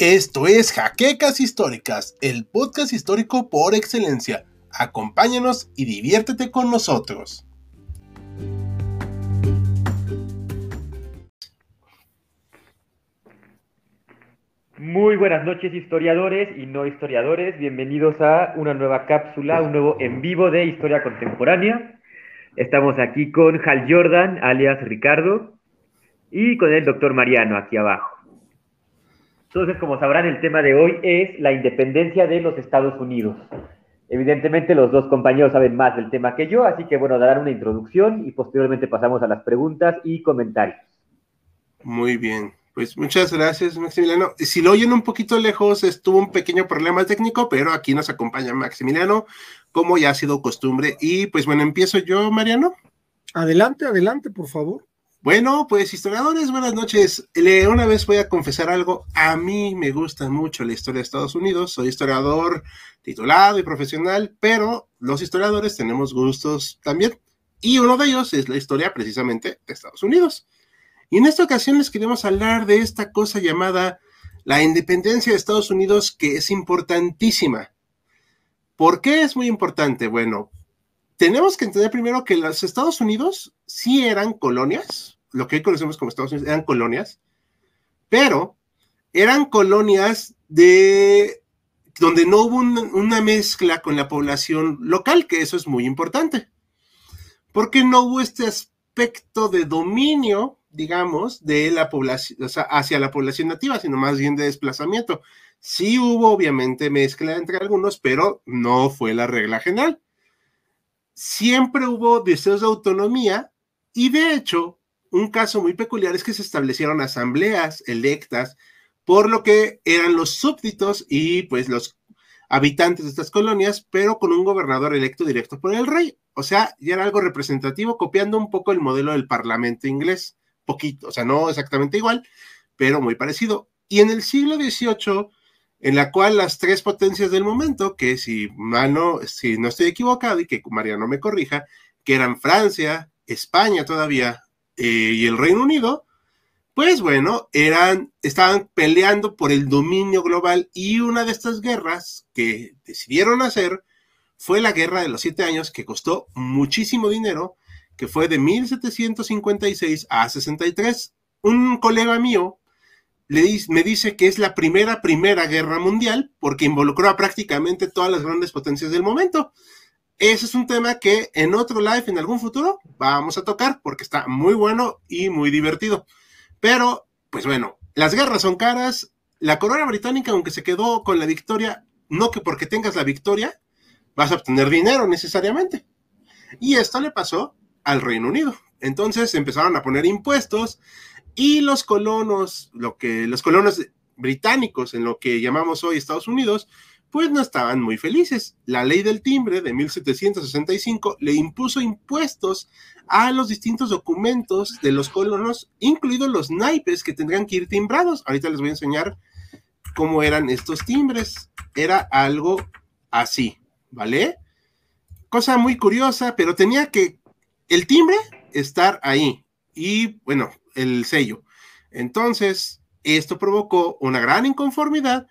Esto es Jaquecas Históricas, el podcast histórico por excelencia. Acompáñanos y diviértete con nosotros. Muy buenas noches historiadores y no historiadores, bienvenidos a una nueva cápsula, un nuevo en vivo de historia contemporánea. Estamos aquí con Hal Jordan, alias Ricardo, y con el doctor Mariano aquí abajo. Entonces, como sabrán, el tema de hoy es la independencia de los Estados Unidos. Evidentemente los dos compañeros saben más del tema que yo, así que bueno, darán una introducción y posteriormente pasamos a las preguntas y comentarios. Muy bien, pues muchas gracias Maximiliano. Si lo oyen un poquito lejos, estuvo un pequeño problema técnico, pero aquí nos acompaña Maximiliano, como ya ha sido costumbre. Y pues bueno, empiezo yo, Mariano. Adelante, adelante, por favor. Bueno, pues historiadores, buenas noches. Le, una vez voy a confesar algo. A mí me gusta mucho la historia de Estados Unidos. Soy historiador titulado y profesional, pero los historiadores tenemos gustos también. Y uno de ellos es la historia precisamente de Estados Unidos. Y en esta ocasión les queremos hablar de esta cosa llamada la independencia de Estados Unidos, que es importantísima. ¿Por qué es muy importante? Bueno, tenemos que entender primero que los Estados Unidos sí eran colonias, lo que hoy conocemos como Estados Unidos eran colonias, pero eran colonias de donde no hubo una mezcla con la población local, que eso es muy importante, porque no hubo este aspecto de dominio, digamos, de la población, hacia la población nativa, sino más bien de desplazamiento. Sí hubo obviamente mezcla entre algunos, pero no fue la regla general siempre hubo deseos de autonomía y de hecho, un caso muy peculiar es que se establecieron asambleas electas por lo que eran los súbditos y pues los habitantes de estas colonias, pero con un gobernador electo directo por el rey. O sea, ya era algo representativo, copiando un poco el modelo del parlamento inglés, poquito, o sea, no exactamente igual, pero muy parecido. Y en el siglo XVIII en la cual las tres potencias del momento, que si, mano, si no estoy equivocado y que Mariano me corrija, que eran Francia, España todavía eh, y el Reino Unido, pues bueno, eran, estaban peleando por el dominio global y una de estas guerras que decidieron hacer fue la Guerra de los Siete Años, que costó muchísimo dinero, que fue de 1756 a 63. Un colega mío, me dice que es la primera, primera guerra mundial porque involucró a prácticamente todas las grandes potencias del momento. Ese es un tema que en otro live, en algún futuro, vamos a tocar porque está muy bueno y muy divertido. Pero, pues bueno, las guerras son caras. La corona británica, aunque se quedó con la victoria, no que porque tengas la victoria vas a obtener dinero necesariamente. Y esto le pasó al Reino Unido. Entonces empezaron a poner impuestos y los colonos, lo que los colonos británicos en lo que llamamos hoy Estados Unidos, pues no estaban muy felices. La ley del timbre de 1765 le impuso impuestos a los distintos documentos de los colonos, incluidos los naipes que tendrían que ir timbrados. Ahorita les voy a enseñar cómo eran estos timbres. Era algo así, ¿vale? Cosa muy curiosa, pero tenía que el timbre estar ahí. Y bueno, el sello. Entonces, esto provocó una gran inconformidad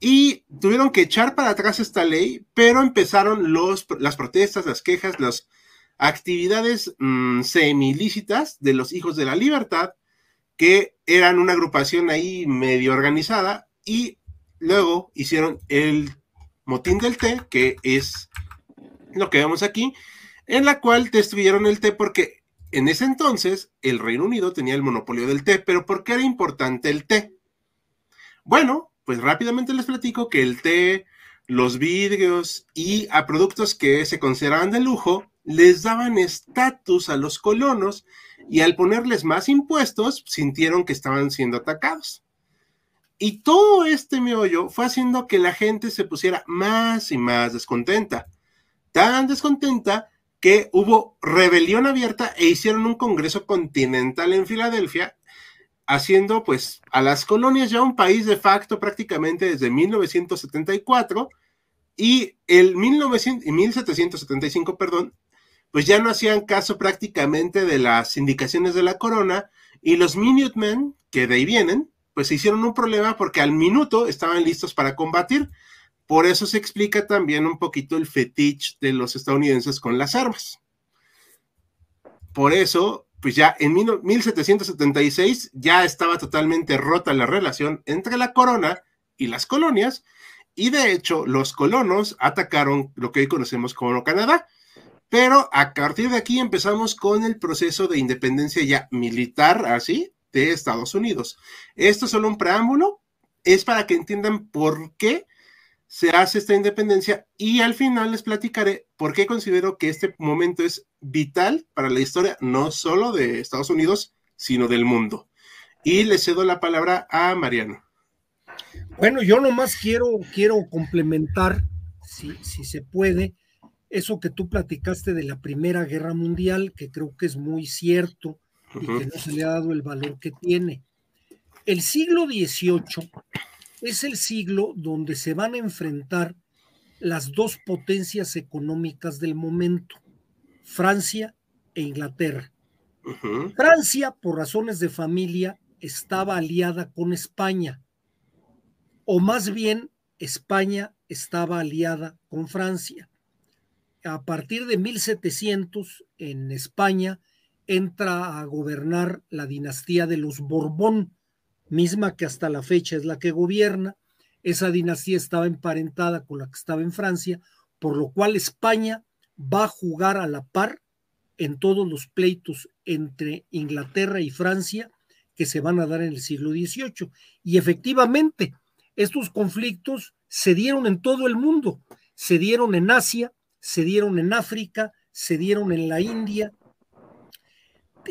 y tuvieron que echar para atrás esta ley, pero empezaron los, las protestas, las quejas, las actividades mm, semi-ilícitas de los hijos de la libertad, que eran una agrupación ahí medio organizada, y luego hicieron el motín del té, que es lo que vemos aquí, en la cual destruyeron el té porque en ese entonces, el Reino Unido tenía el monopolio del té, pero ¿por qué era importante el té? Bueno, pues rápidamente les platico que el té, los vidrios y a productos que se consideraban de lujo les daban estatus a los colonos y al ponerles más impuestos sintieron que estaban siendo atacados. Y todo este meollo fue haciendo que la gente se pusiera más y más descontenta. Tan descontenta que hubo rebelión abierta e hicieron un Congreso Continental en Filadelfia, haciendo pues a las colonias ya un país de facto prácticamente desde 1974 y el 1775, perdón, pues ya no hacían caso prácticamente de las indicaciones de la corona y los Minutemen, que de ahí vienen, pues se hicieron un problema porque al minuto estaban listos para combatir. Por eso se explica también un poquito el fetiche de los estadounidenses con las armas. Por eso, pues ya en 1776 ya estaba totalmente rota la relación entre la corona y las colonias, y de hecho los colonos atacaron lo que hoy conocemos como Canadá. Pero a partir de aquí empezamos con el proceso de independencia ya militar, así, de Estados Unidos. Esto es solo un preámbulo, es para que entiendan por qué se hace esta independencia y al final les platicaré por qué considero que este momento es vital para la historia no solo de Estados Unidos, sino del mundo. Y le cedo la palabra a Mariano. Bueno, yo nomás quiero, quiero complementar, si, si se puede, eso que tú platicaste de la Primera Guerra Mundial, que creo que es muy cierto y que no se le ha dado el valor que tiene. El siglo XVIII es el siglo donde se van a enfrentar las dos potencias económicas del momento, Francia e Inglaterra. Francia, por razones de familia, estaba aliada con España o más bien España estaba aliada con Francia. A partir de 1700 en España entra a gobernar la dinastía de los Borbón, misma que hasta la fecha es la que gobierna. Esa dinastía estaba emparentada con la que estaba en Francia, por lo cual España va a jugar a la par en todos los pleitos entre Inglaterra y Francia que se van a dar en el siglo XVIII. Y efectivamente, estos conflictos se dieron en todo el mundo, se dieron en Asia, se dieron en África, se dieron en la India.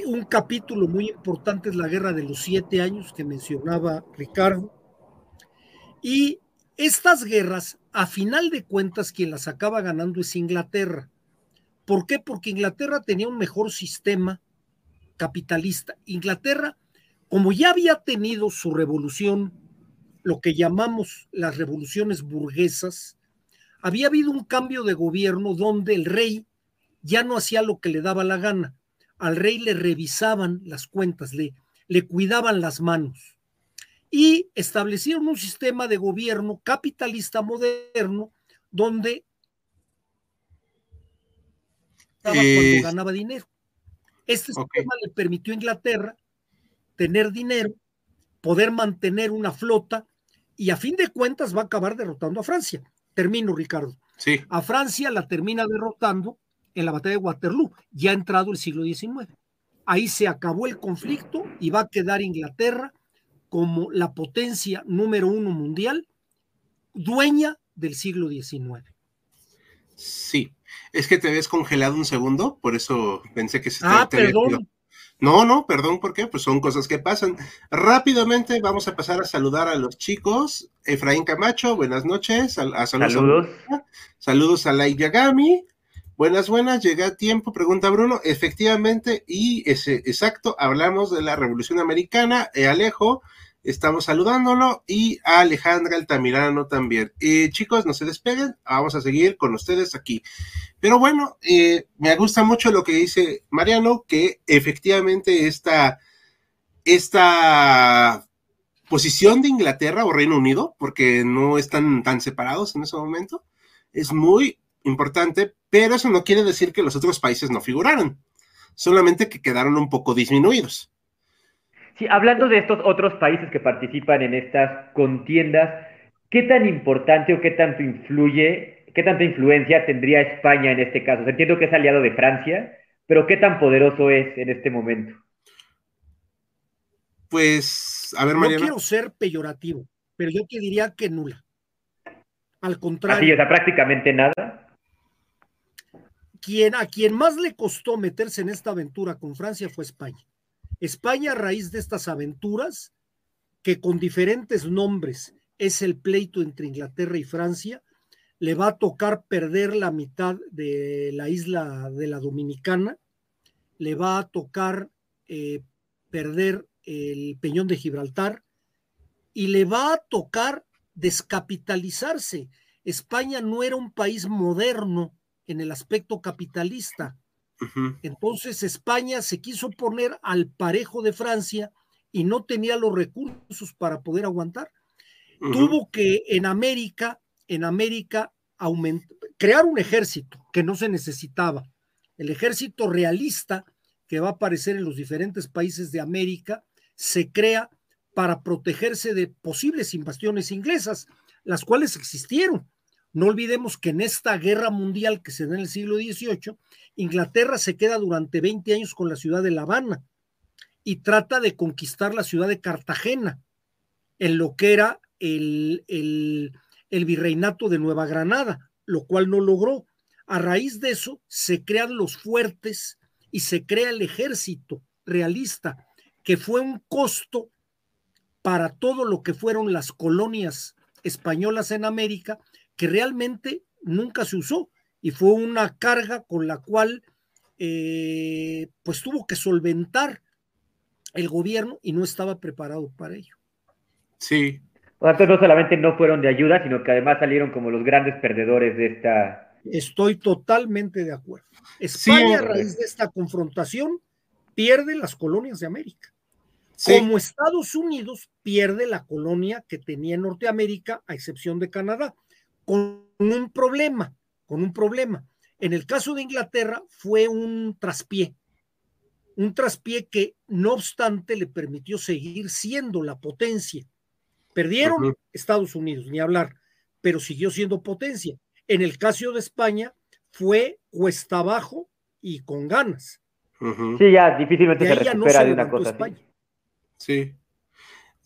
Un capítulo muy importante es la Guerra de los Siete Años que mencionaba Ricardo. Y estas guerras, a final de cuentas, quien las acaba ganando es Inglaterra. ¿Por qué? Porque Inglaterra tenía un mejor sistema capitalista. Inglaterra, como ya había tenido su revolución lo que llamamos las revoluciones burguesas, había habido un cambio de gobierno donde el rey ya no hacía lo que le daba la gana. Al rey le revisaban las cuentas, le, le cuidaban las manos. Y establecieron un sistema de gobierno capitalista moderno donde cuando eh, ganaba dinero. Este sistema le permitió a Inglaterra tener dinero, poder mantener una flota y a fin de cuentas va a acabar derrotando a Francia. Termino, Ricardo. Sí. A Francia la termina derrotando en la batalla de Waterloo, ya ha entrado el siglo XIX. Ahí se acabó el conflicto y va a quedar Inglaterra como la potencia número uno mundial, dueña del siglo XIX. Sí, es que te ves congelado un segundo, por eso pensé que se Ah, perdón. No, no, perdón, ¿por qué? Pues son cosas que pasan. Rápidamente vamos a pasar a saludar a los chicos. Efraín Camacho, buenas noches. A, saludos. Saludos, a, Lai Yagami. Buenas, buenas, llega a tiempo, pregunta Bruno. Efectivamente, y ese, exacto, hablamos de la Revolución Americana. Eh, Alejo, estamos saludándolo y a Alejandra Altamirano también. Eh, chicos, no se despeguen, vamos a seguir con ustedes aquí. Pero bueno, eh, me gusta mucho lo que dice Mariano, que efectivamente esta, esta posición de Inglaterra o Reino Unido, porque no están tan separados en ese momento, es muy importante, pero eso no quiere decir que los otros países no figuraran, solamente que quedaron un poco disminuidos. Sí, hablando de estos otros países que participan en estas contiendas, ¿qué tan importante o qué tanto influye, qué tanta influencia tendría España en este caso? Entiendo que es aliado de Francia, pero ¿qué tan poderoso es en este momento? Pues, a ver, Mariana. No quiero ser peyorativo, pero yo te diría que nula. Al contrario. Así, o sea, prácticamente nada. Quien, a quien más le costó meterse en esta aventura con Francia fue España. España a raíz de estas aventuras, que con diferentes nombres es el pleito entre Inglaterra y Francia, le va a tocar perder la mitad de la isla de la Dominicana, le va a tocar eh, perder el peñón de Gibraltar y le va a tocar descapitalizarse. España no era un país moderno en el aspecto capitalista. Entonces España se quiso poner al parejo de Francia y no tenía los recursos para poder aguantar. Tuvo que en América, en América, crear un ejército que no se necesitaba. El ejército realista que va a aparecer en los diferentes países de América se crea para protegerse de posibles invasiones inglesas, las cuales existieron. No olvidemos que en esta guerra mundial que se da en el siglo XVIII, Inglaterra se queda durante 20 años con la ciudad de La Habana y trata de conquistar la ciudad de Cartagena, en lo que era el, el, virreinato de Nueva Granada, lo cual no logró. A raíz de eso se crean los fuertes y se crea el ejército realista, que fue un costo para todo lo que fueron las colonias españolas en América, que realmente nunca se usó y fue una carga con la cual eh, pues tuvo que solventar el gobierno y no estaba preparado para ello. Sí. Por tanto, no solamente no fueron de ayuda, sino que además salieron como los grandes perdedores de esta. Estoy totalmente de acuerdo. España, a raíz de esta confrontación, pierde las colonias de América. Como Estados Unidos pierde la colonia que tenía en Norteamérica, a excepción de Canadá, con un problema, con un problema. En el caso de Inglaterra fue un traspié un traspié que no obstante le permitió seguir siendo la potencia. Perdieron Estados Unidos, ni hablar, pero siguió siendo potencia. En el caso de España fue cuesta abajo y con ganas. Sí, ya difícilmente se recupera de una cosa España. Sí.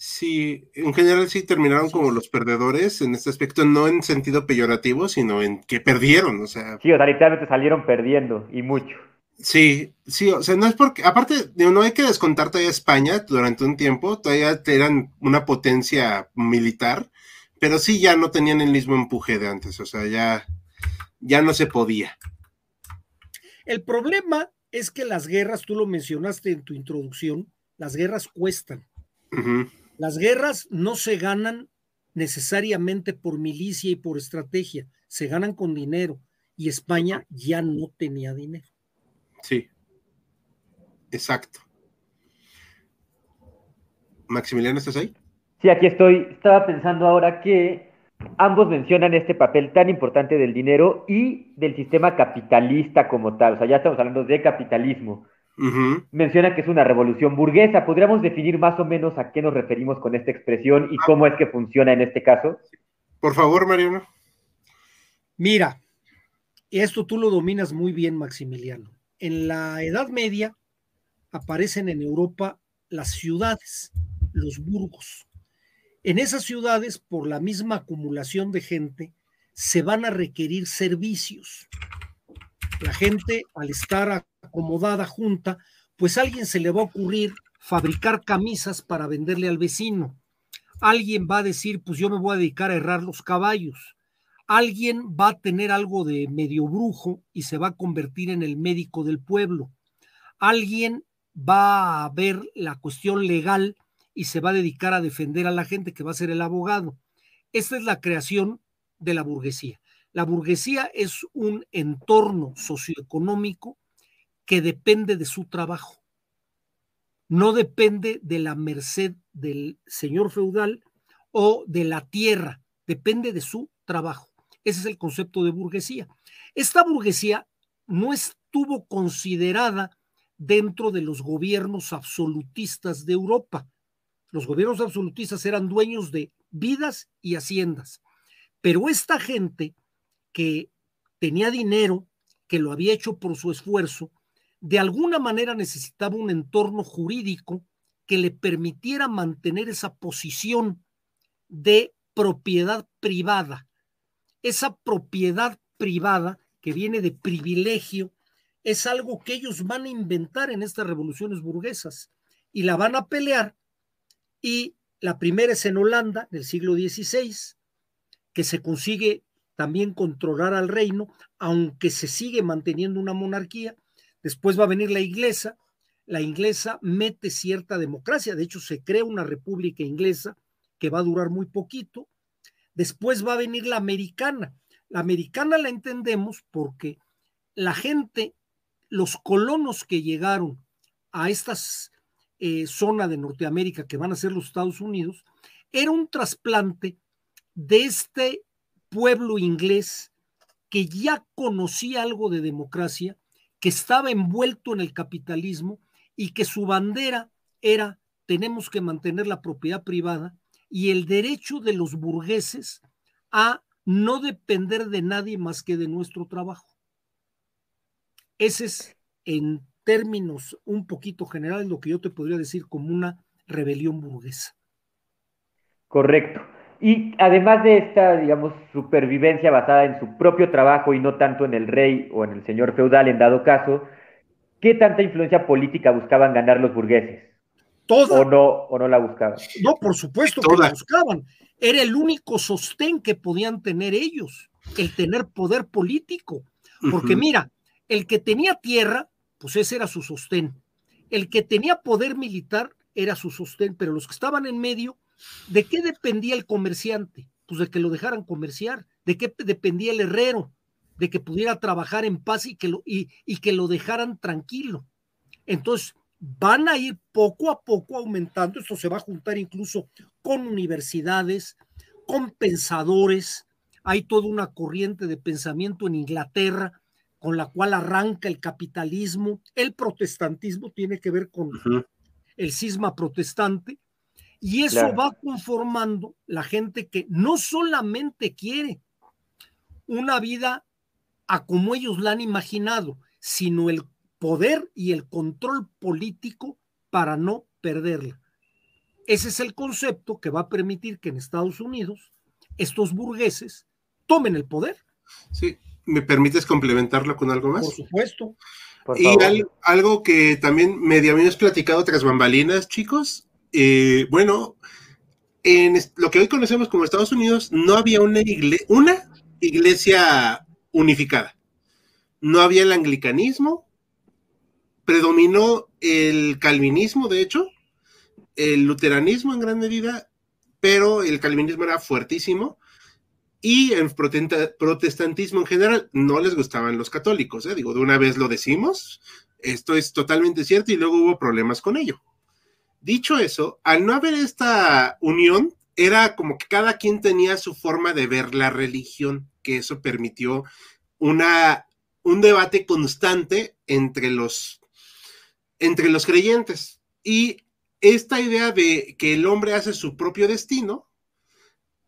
Sí, en general sí terminaron como los perdedores en este aspecto, no en sentido peyorativo, sino en que perdieron, o sea. Sí, o sea, literalmente salieron perdiendo y mucho. Sí, sí, o sea, no es porque, aparte, no hay que descontar todavía España durante un tiempo, todavía eran una potencia militar, pero sí ya no tenían el mismo empuje de antes, o sea, ya, ya no se podía. El problema es que las guerras, tú lo mencionaste en tu introducción, las guerras cuestan. Las guerras no se ganan necesariamente por milicia y por estrategia, se ganan con dinero, y España ya no tenía dinero. Sí. Exacto. Maximiliano, ¿estás ahí? Sí, aquí estoy. Estaba pensando ahora que ambos mencionan este papel tan importante del dinero y del sistema capitalista como tal. O sea, ya estamos hablando de capitalismo. Menciona que es una revolución burguesa. ¿Podríamos definir más o menos a qué nos referimos con esta expresión y cómo es que funciona en este caso? Por favor, Mariano. Mira, esto tú lo dominas muy bien, Maximiliano en la Edad Media aparecen en Europa las ciudades, los burgos. En esas ciudades, por la misma acumulación de gente, se van a requerir servicios. La gente, al estar acomodada junta, pues alguien se le va a ocurrir fabricar camisas para venderle al vecino. Alguien va a decir, pues yo me voy a dedicar a errar los caballos alguien va a tener algo de medio brujo y se va a convertir en el médico del pueblo. Alguien va a ver la cuestión legal y se va a dedicar a defender a la gente que va a ser el abogado. Esta es la creación de la burguesía. La burguesía es un entorno socioeconómico que depende de su trabajo. No depende de la merced del señor feudal o de la tierra, depende de su trabajo. Ese es el concepto de burguesía. Esta burguesía no estuvo considerada dentro de los gobiernos absolutistas de Europa. Los gobiernos absolutistas eran dueños de vidas y haciendas. Pero esta gente que tenía dinero, que lo había hecho por su esfuerzo, de alguna manera necesitaba un entorno jurídico que le permitiera mantener esa posición de propiedad privada esa propiedad privada que viene de privilegio es algo que ellos van a inventar en estas revoluciones burguesas y la van a pelear. Y la primera es en Holanda, del siglo XVI, que se consigue también controlar al reino, aunque se sigue manteniendo una monarquía. Después va a venir la inglesa. La inglesa mete cierta democracia, de hecho se crea una república inglesa que va a durar muy poquito Después va a venir la americana. La americana la entendemos porque la gente, los colonos que llegaron a estas eh, zona de Norteamérica que van a ser los Estados Unidos, era un trasplante de este pueblo inglés que ya conocía algo de democracia, que estaba envuelto en el capitalismo y que su bandera era tenemos que mantener la propiedad privada y el derecho de los burgueses a no depender de nadie más que de nuestro trabajo. Ese es, en términos un poquito generales, lo que yo te podría decir como una rebelión burguesa. Correcto. Y además de esta, digamos, supervivencia basada en su propio trabajo y no tanto en el rey o en el señor feudal en dado caso, ¿qué tanta influencia política buscaban ganar los burgueses? Toda. ¿O no, o no la buscaban? No, por supuesto que la buscaban. Era el único sostén que podían tener ellos, el tener poder político. Porque mira, el que tenía tierra, pues ese era su sostén. El que tenía poder militar era su sostén, pero los que estaban en medio ¿De qué dependía el comerciante? Pues de que lo dejaran comerciar. ¿De qué dependía el herrero? De que pudiera trabajar en paz y que lo, y, y que lo dejaran tranquilo. Entonces, van a ir poco a poco aumentando. Esto se va a juntar incluso con universidades, con pensadores. Hay toda una corriente de pensamiento en Inglaterra con la cual arranca el capitalismo. El protestantismo tiene que ver con el cisma protestante. Y eso va conformando la gente que no solamente quiere una vida a como ellos la han imaginado, sino el poder y el control político para no perderla. Ese es el concepto que va a permitir que en Estados Unidos estos burgueses tomen el poder. Sí, ¿me permites complementarlo con algo más? Por supuesto. y algo, que también medio habíamos platicado tras bambalinas, chicos, eh, bueno, en lo que hoy conocemos como Estados Unidos, no había una, iglesia unificada. No había el anglicanismo, predominó el calvinismo, de hecho, el luteranismo en gran medida, pero el calvinismo era fuertísimo y el protestantismo en general no les gustaban los católicos. ¿eh? Digo, de una vez lo decimos, esto es totalmente cierto y luego hubo problemas con ello. Dicho eso, al no haber esta unión, era como que cada quien tenía su forma de ver la religión, que eso permitió una, un debate constante entre los, entre los creyentes. Y esta idea de que el hombre hace su propio destino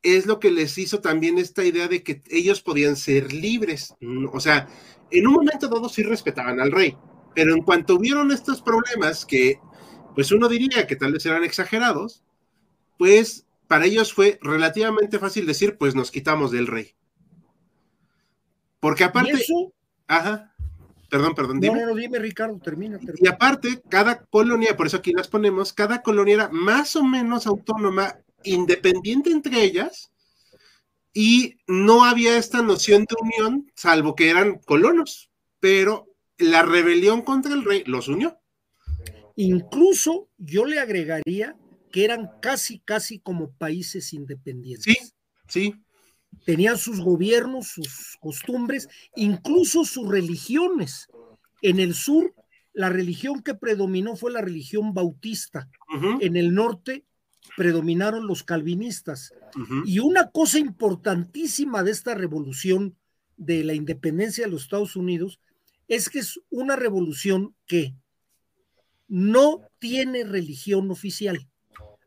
es lo que les hizo también esta idea de que ellos podían ser libres. O sea, en un momento dado sí respetaban al rey, pero en cuanto vieron estos problemas que pues uno diría que tal vez eran exagerados, pues para ellos fue relativamente fácil decir, pues nos quitamos del rey. Porque aparte... eso? Ajá. Perdón, perdón. Dime. No, no, dime, Ricardo, termina, termina. Y aparte, cada colonia, por eso aquí las ponemos, cada colonia era más o menos autónoma, independiente entre ellas, y no había esta noción de unión, salvo que eran colonos, pero la rebelión contra el rey los unió. Incluso yo le agregaría que eran casi, casi como países independientes. Sí, sí. Tenían sus gobiernos, sus costumbres, incluso sus religiones. En el sur, la religión que predominó fue la religión bautista. En el norte predominaron los calvinistas. Y una cosa importantísima de esta revolución de la independencia de los Estados Unidos es que es una revolución que no tiene religión oficial,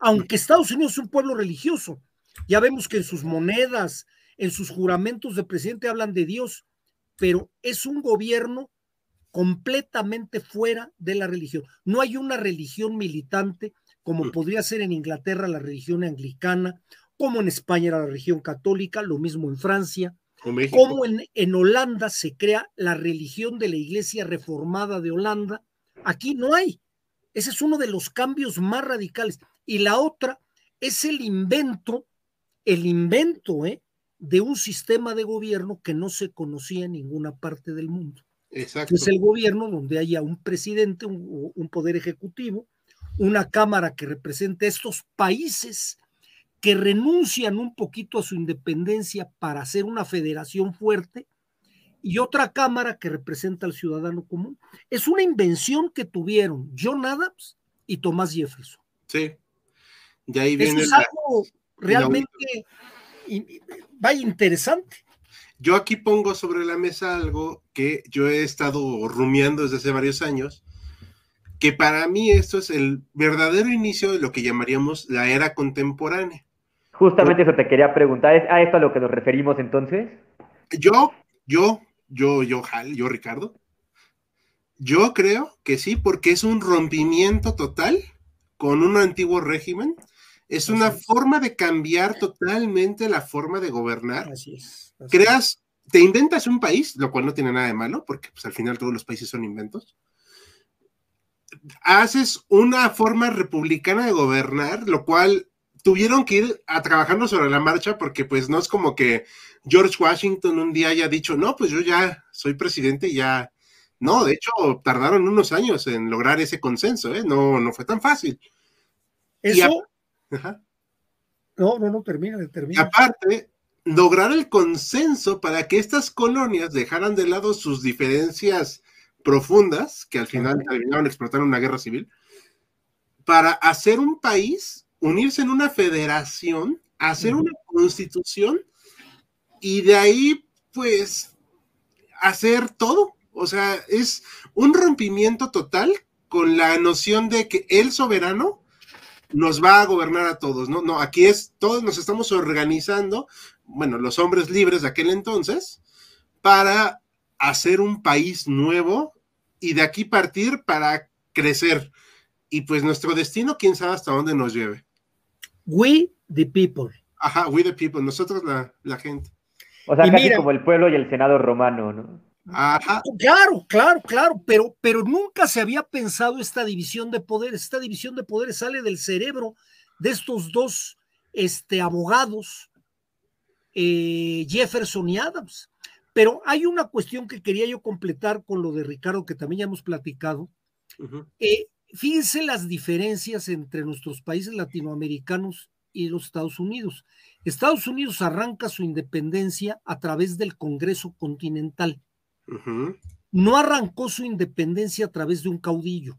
aunque Estados Unidos es un pueblo religioso. Ya vemos que en sus monedas, en sus juramentos de presidente hablan de Dios, pero es un gobierno completamente fuera de la religión. No hay una religión militante como mm. podría ser en Inglaterra la religión anglicana, como en España la religión católica, lo mismo en Francia, como en, en Holanda se crea la religión de la Iglesia Reformada de Holanda. Aquí no hay. Ese es uno de los cambios más radicales. Y la otra es el invento, el invento ¿eh? de un sistema de gobierno que no se conocía en ninguna parte del mundo. Exacto. Es el gobierno donde haya un presidente, un, un poder ejecutivo, una cámara que represente estos países que renuncian un poquito a su independencia para hacer una federación fuerte y otra cámara que representa al ciudadano común. Es una invención que tuvieron John Adams y Tomás Jefferson. Sí. De ahí viene. Eso es algo realmente vaya interesante. Yo aquí pongo sobre la mesa algo que yo he estado rumiando desde hace varios años, que para mí esto es el verdadero inicio de lo que llamaríamos la era contemporánea. Justamente eso te quería preguntar, ¿es a esto a lo que nos referimos entonces? Yo, yo, yo, yo, Hal, yo, Ricardo, yo creo que sí, porque es un rompimiento total con un antiguo régimen. Es una forma de cambiar totalmente la forma de gobernar. Así es. Creas, te inventas un país, lo cual no tiene nada de malo, porque pues, al final todos los países son inventos. Haces una forma republicana de gobernar, lo cual tuvieron que ir a trabajando sobre la marcha, porque pues no es como que George Washington un día haya dicho, no, pues yo ya soy presidente y ya no, de hecho, tardaron unos años en lograr ese consenso, ¿eh? No, no fue tan fácil. Eso. No, no, no, termina, termina. Y aparte, lograr el consenso para que estas colonias dejaran de lado sus diferencias profundas, que al final terminaron explotando una guerra civil, para hacer un país, unirse en una federación, hacer una constitución y de ahí, pues, hacer todo. O sea, es un rompimiento total con la noción de que el soberano nos va a gobernar a todos, ¿no? No, aquí es, todos nos estamos organizando, bueno, los hombres libres de aquel entonces, para hacer un país nuevo y de aquí partir para crecer. Y pues nuestro destino, quién sabe hasta dónde nos lleve. We the people. Ajá, we the people, nosotros la, la gente. O sea, casi como el pueblo y el Senado romano, ¿no? Claro, claro, claro, pero, pero nunca se había pensado esta división de poderes. Esta división de poderes sale del cerebro de estos dos este, abogados, eh, Jefferson y Adams. Pero hay una cuestión que quería yo completar con lo de Ricardo, que también ya hemos platicado. Eh, fíjense las diferencias entre nuestros países latinoamericanos y los Estados Unidos. Estados Unidos arranca su independencia a través del Congreso Continental no arrancó su independencia a través de un caudillo.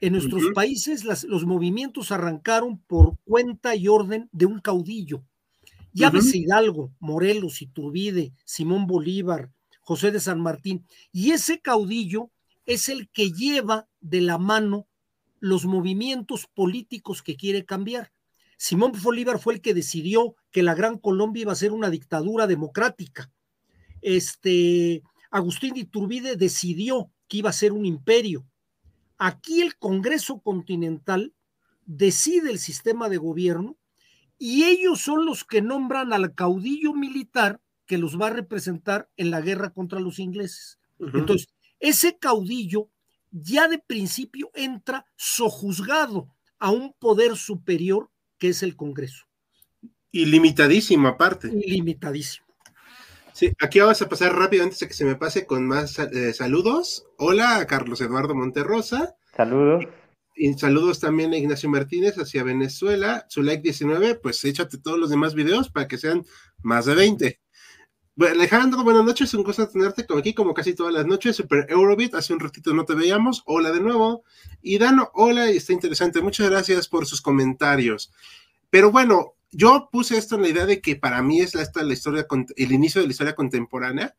En nuestros países los movimientos arrancaron por cuenta y orden de un caudillo. Llámese Hidalgo, Morelos, Iturbide, Simón Bolívar, José de San Martín. Y ese caudillo es el que lleva de la mano los movimientos políticos que quiere cambiar. Simón Bolívar fue el que decidió que la Gran Colombia iba a ser una dictadura democrática. Este, Agustín de Iturbide decidió que iba a ser un imperio. Aquí el Congreso Continental decide el sistema de gobierno y ellos son los que nombran al caudillo militar que los va a representar en la guerra contra los ingleses. Entonces, ese caudillo ya de principio entra sojuzgado a un poder superior que es el Congreso. Ilimitadísimo aparte. Ilimitadísimo. Sí, aquí vamos a pasar rápido antes de que se me pase con más eh, saludos. Hola a Carlos Eduardo Monterrosa. Saludos. Y saludos también a Ignacio Martínez hacia Venezuela. Su like 19, pues échate todos los demás videos para que sean más de 20. Alejandro, buenas noches, un gusto tenerte aquí como casi todas las noches. Super Eurobit, hace un ratito no te veíamos. Hola de nuevo. Y Dano, hola, y está interesante. Muchas gracias por sus comentarios. Pero bueno, yo puse esto en la idea de que para mí es la, esta, la historia, el inicio de la historia contemporánea,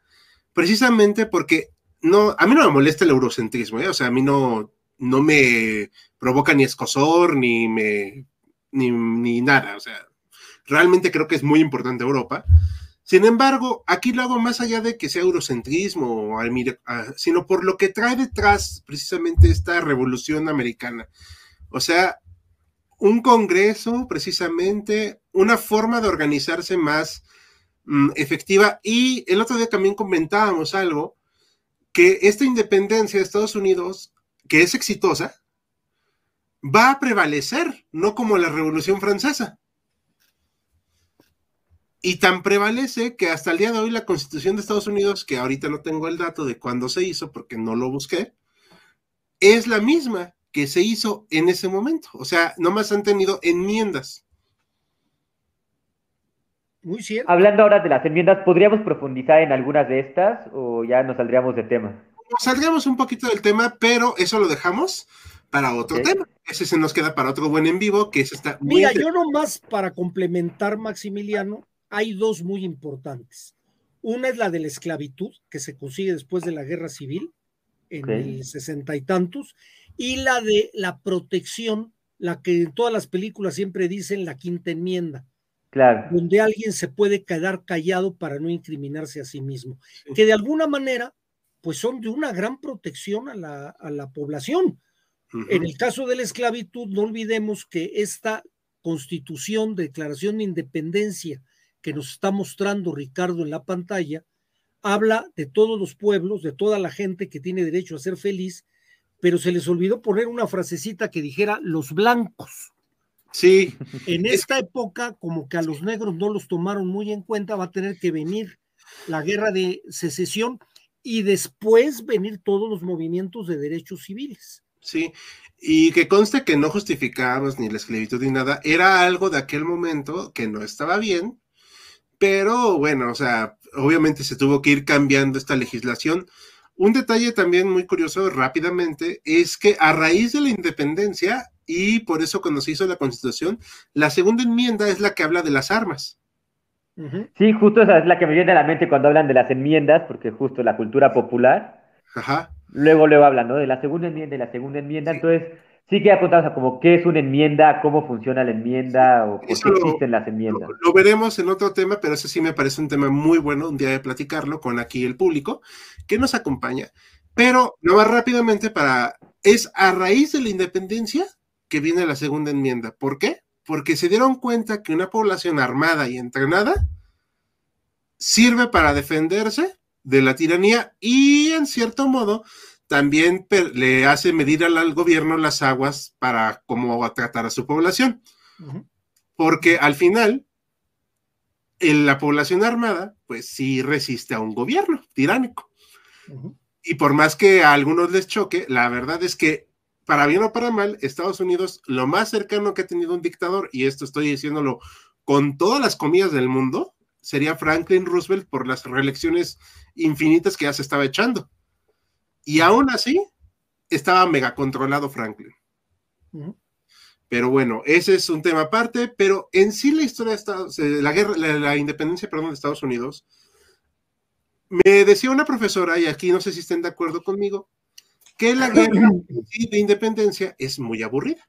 precisamente porque no, a mí no me molesta el eurocentrismo, ¿eh? o sea, a mí no, no me provoca ni escosor, ni me, ni, ni nada, o sea, realmente creo que es muy importante Europa. Sin embargo, aquí lo hago más allá de que sea eurocentrismo, sino por lo que trae detrás precisamente esta revolución americana. O sea, un congreso, precisamente, una forma de organizarse más mm, efectiva. Y el otro día también comentábamos algo, que esta independencia de Estados Unidos, que es exitosa, va a prevalecer, no como la Revolución Francesa. Y tan prevalece que hasta el día de hoy la Constitución de Estados Unidos, que ahorita no tengo el dato de cuándo se hizo porque no lo busqué, es la misma que se hizo en ese momento. O sea, nomás han tenido enmiendas. Muy cierto. Hablando ahora de las enmiendas, ¿podríamos profundizar en algunas de estas o ya nos saldríamos de tema? Nos saldríamos un poquito del tema, pero eso lo dejamos para otro tema. ese se nos queda para otro buen en vivo, que es esta. Mira, yo nomás para complementar, Maximiliano, hay dos muy importantes. Una es la de la esclavitud, que se consigue después de la guerra civil, en el sesenta y tantos, y la de la protección, la que en todas las películas siempre dicen la quinta enmienda. Claro. Donde alguien se puede quedar callado para no incriminarse a sí mismo. Que de alguna manera, pues son de una gran protección a la, a la población. En el caso de la esclavitud, no olvidemos que esta constitución, declaración de independencia que nos está mostrando Ricardo en la pantalla, habla de todos los pueblos, de toda la gente que tiene derecho a ser feliz, pero se les olvidó poner una frasecita que dijera los blancos. Sí. En esta época, como que a los negros no los tomaron muy en cuenta, va a tener que venir la guerra de secesión y después venir todos los movimientos de derechos civiles. Sí, y que conste que no justificábamos ni la esclavitud ni nada, era algo de aquel momento que no estaba bien, pero bueno, o sea, obviamente se tuvo que ir cambiando esta legislación. Un detalle también muy curioso rápidamente es que a raíz de la independencia, y por eso cuando se hizo la constitución, la segunda enmienda es la que habla de las armas. Sí, justo esa es la que me viene a la mente cuando hablan de las enmiendas, porque justo la cultura popular. Ajá Luego, luego hablan, ¿no? De la segunda enmienda y la segunda enmienda. Entonces, sí que apuntado a como qué es una enmienda, cómo funciona la enmienda o por qué existen las enmiendas. Lo, veremos en otro tema, pero ese sí me parece un tema muy bueno, un día de platicarlo con aquí el público que nos acompaña. Pero, no más rápidamente, para es a raíz de la independencia que viene la segunda enmienda. ¿Por qué? Porque se dieron cuenta que una población armada y entrenada sirve para defenderse de la tiranía y en cierto modo también le hace medir al, gobierno las aguas para cómo tratar a su población. Porque al final, en la población armada, pues sí resiste a un gobierno tiránico. Y por más que a algunos les choque, la verdad es que, para bien o para mal, Estados Unidos, lo más cercano que ha tenido un dictador, y esto estoy diciéndolo con todas las comillas del mundo, sería Franklin Roosevelt por las reelecciones infinitas que ya se estaba echando. Y aún así, estaba mega controlado Franklin. Pero bueno, ese es un tema aparte, pero en sí la historia de la guerra, la, independencia, perdón, de Estados Unidos, me decía una profesora, y aquí no sé si estén de acuerdo conmigo, que la guerra de independencia es muy aburrida.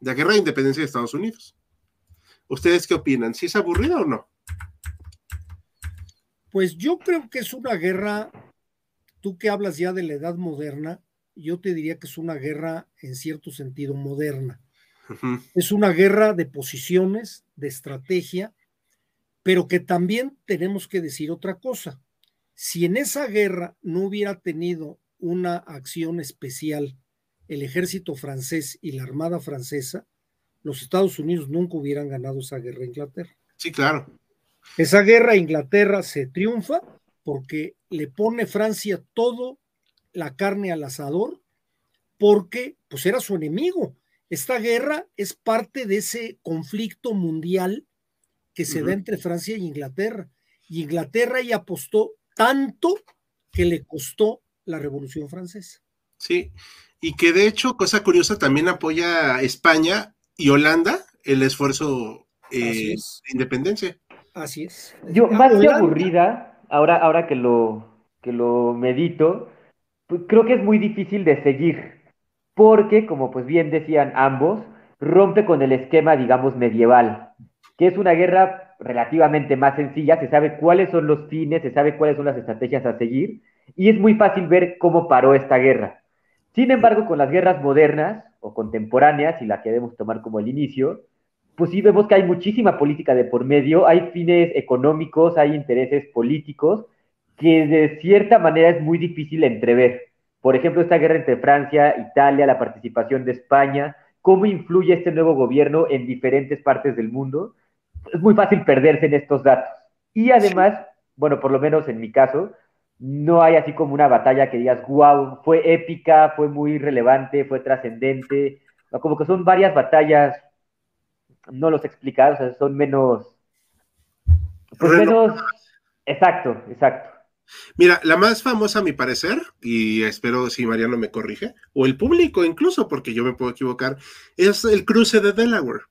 La guerra de independencia de Estados Unidos. ¿Ustedes qué opinan? ¿Si es aburrida o no? Pues yo creo que es una guerra, tú que hablas ya de la edad moderna, yo te diría que es una guerra en cierto sentido moderna. Es una guerra de posiciones, de estrategia, pero que también tenemos que decir otra cosa. Si en esa guerra no hubiera tenido una acción especial el ejército francés y la armada francesa, los Estados Unidos nunca hubieran ganado esa guerra a Inglaterra. Sí, claro. Esa guerra Inglaterra se triunfa porque le pone Francia todo la carne al asador porque pues era su enemigo. Esta guerra es parte de ese conflicto mundial que se da entre Francia e Inglaterra. Y Inglaterra ya apostó tanto que le costó la Revolución Francesa. Sí, y que de hecho, cosa curiosa, también apoya a España y Holanda el esfuerzo eh, de independencia. Así es. Yo, más que aburrida, ahora, ahora que lo, que lo medito, pues creo que es muy difícil de seguir, porque, como pues bien decían ambos, rompe con el esquema, digamos, medieval, que es una guerra relativamente más sencilla, se sabe cuáles son los fines, se sabe cuáles son las estrategias a seguir, y es muy fácil ver cómo paró esta guerra. Sin embargo, con las guerras modernas o contemporáneas, y la que debemos tomar como el inicio, pues sí vemos que hay muchísima política de por medio, hay fines económicos, hay intereses políticos que de cierta manera es muy difícil entrever. Por ejemplo, esta guerra entre Francia, Italia, la participación de España, cómo influye este nuevo gobierno en diferentes partes del mundo. Es muy fácil perderse en estos datos. Y además, bueno, por lo menos en mi caso, no hay así como una batalla que digas, wow, fue épica, fue muy relevante, fue trascendente. Como que son varias batallas no los explicar, o sea, son menos, pues menos, exacto, exacto. Mira, la más famosa a mi parecer, y espero si Mariano me corrige, o el público incluso, porque yo me puedo equivocar, es el cruce de Delaware.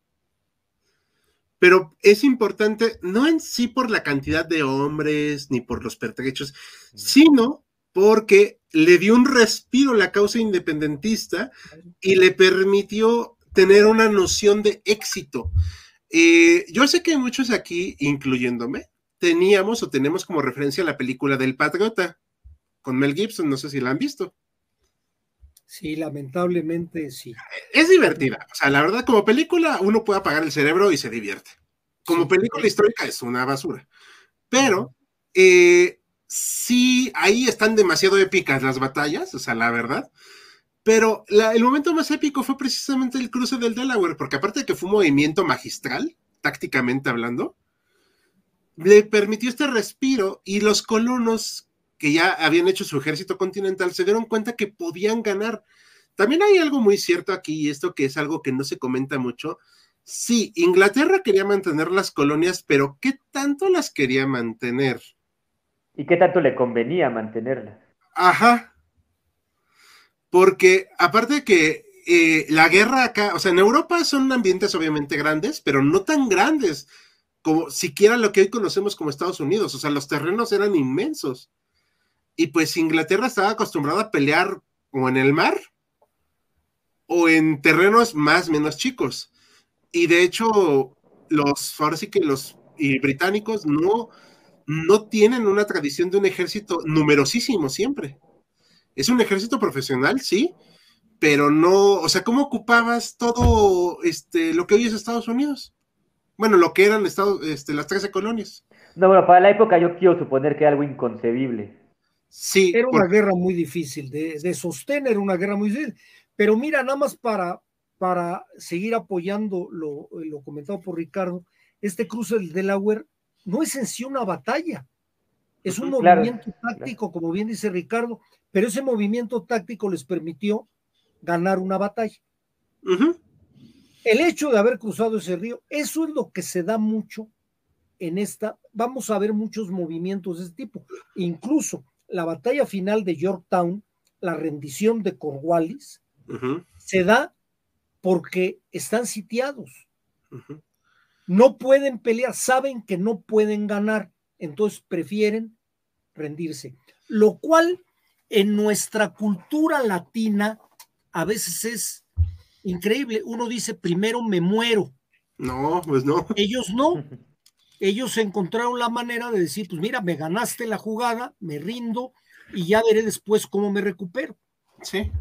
Pero es importante, no en sí por la cantidad de hombres ni por los pertrechos, sino porque le dio un respiro a la causa independentista y le permitió tener una noción de éxito. Eh, yo sé que muchos aquí, incluyéndome, teníamos o tenemos como referencia la película del Patriota con Mel Gibson, no sé si la han visto. Sí, lamentablemente sí. Es divertida, o sea, la verdad como película uno puede apagar el cerebro y se divierte. Como película histórica es una basura, pero eh, sí, ahí están demasiado épicas las batallas, o sea, la verdad. Pero el momento más épico fue precisamente el cruce del Delaware, porque aparte de que fue un movimiento magistral, tácticamente hablando, le permitió este respiro y los colonos que ya habían hecho su ejército continental se dieron cuenta que podían ganar. También hay algo muy cierto aquí, y esto que es algo que no se comenta mucho. Sí, Inglaterra quería mantener las colonias, pero ¿qué tanto las quería mantener? ¿Y qué tanto le convenía mantenerlas? Ajá. Porque aparte de que eh, la guerra acá, o sea, en Europa son ambientes obviamente grandes, pero no tan grandes como siquiera lo que hoy conocemos como Estados Unidos. O sea, los terrenos eran inmensos. Y pues Inglaterra estaba acostumbrada a pelear o en el mar o en terrenos más menos chicos. Y de hecho, los, ahora sí que los británicos no, no tienen una tradición de un ejército numerosísimo siempre. Es un ejército profesional, sí, pero no, o sea, ¿cómo ocupabas todo este, lo que hoy es Estados Unidos? Bueno, lo que eran Estados, este, las 13 colonias. No, bueno, para la época yo quiero suponer que era algo inconcebible. Sí. Era una guerra muy difícil de, de, sostener, una guerra muy difícil. Pero mira, nada más para, para seguir apoyando lo, lo comentado por Ricardo, este cruce del Delaware no es en sí una batalla, es un movimiento táctico, como bien dice Ricardo, pero ese movimiento táctico les permitió ganar una batalla. El hecho de haber cruzado ese río, eso es lo que se da mucho en esta, vamos a ver muchos movimientos de este tipo, incluso la batalla final de Yorktown, la rendición de Cornwallis, se da porque están sitiados. No pueden pelear, saben que no pueden ganar, entonces prefieren rendirse. Lo cual en nuestra cultura latina a veces es increíble. Uno dice, primero me muero. No, pues no. Ellos no. Ellos encontraron la manera de decir, pues mira, me ganaste la jugada, me rindo y ya veré después cómo me recupero. Sí.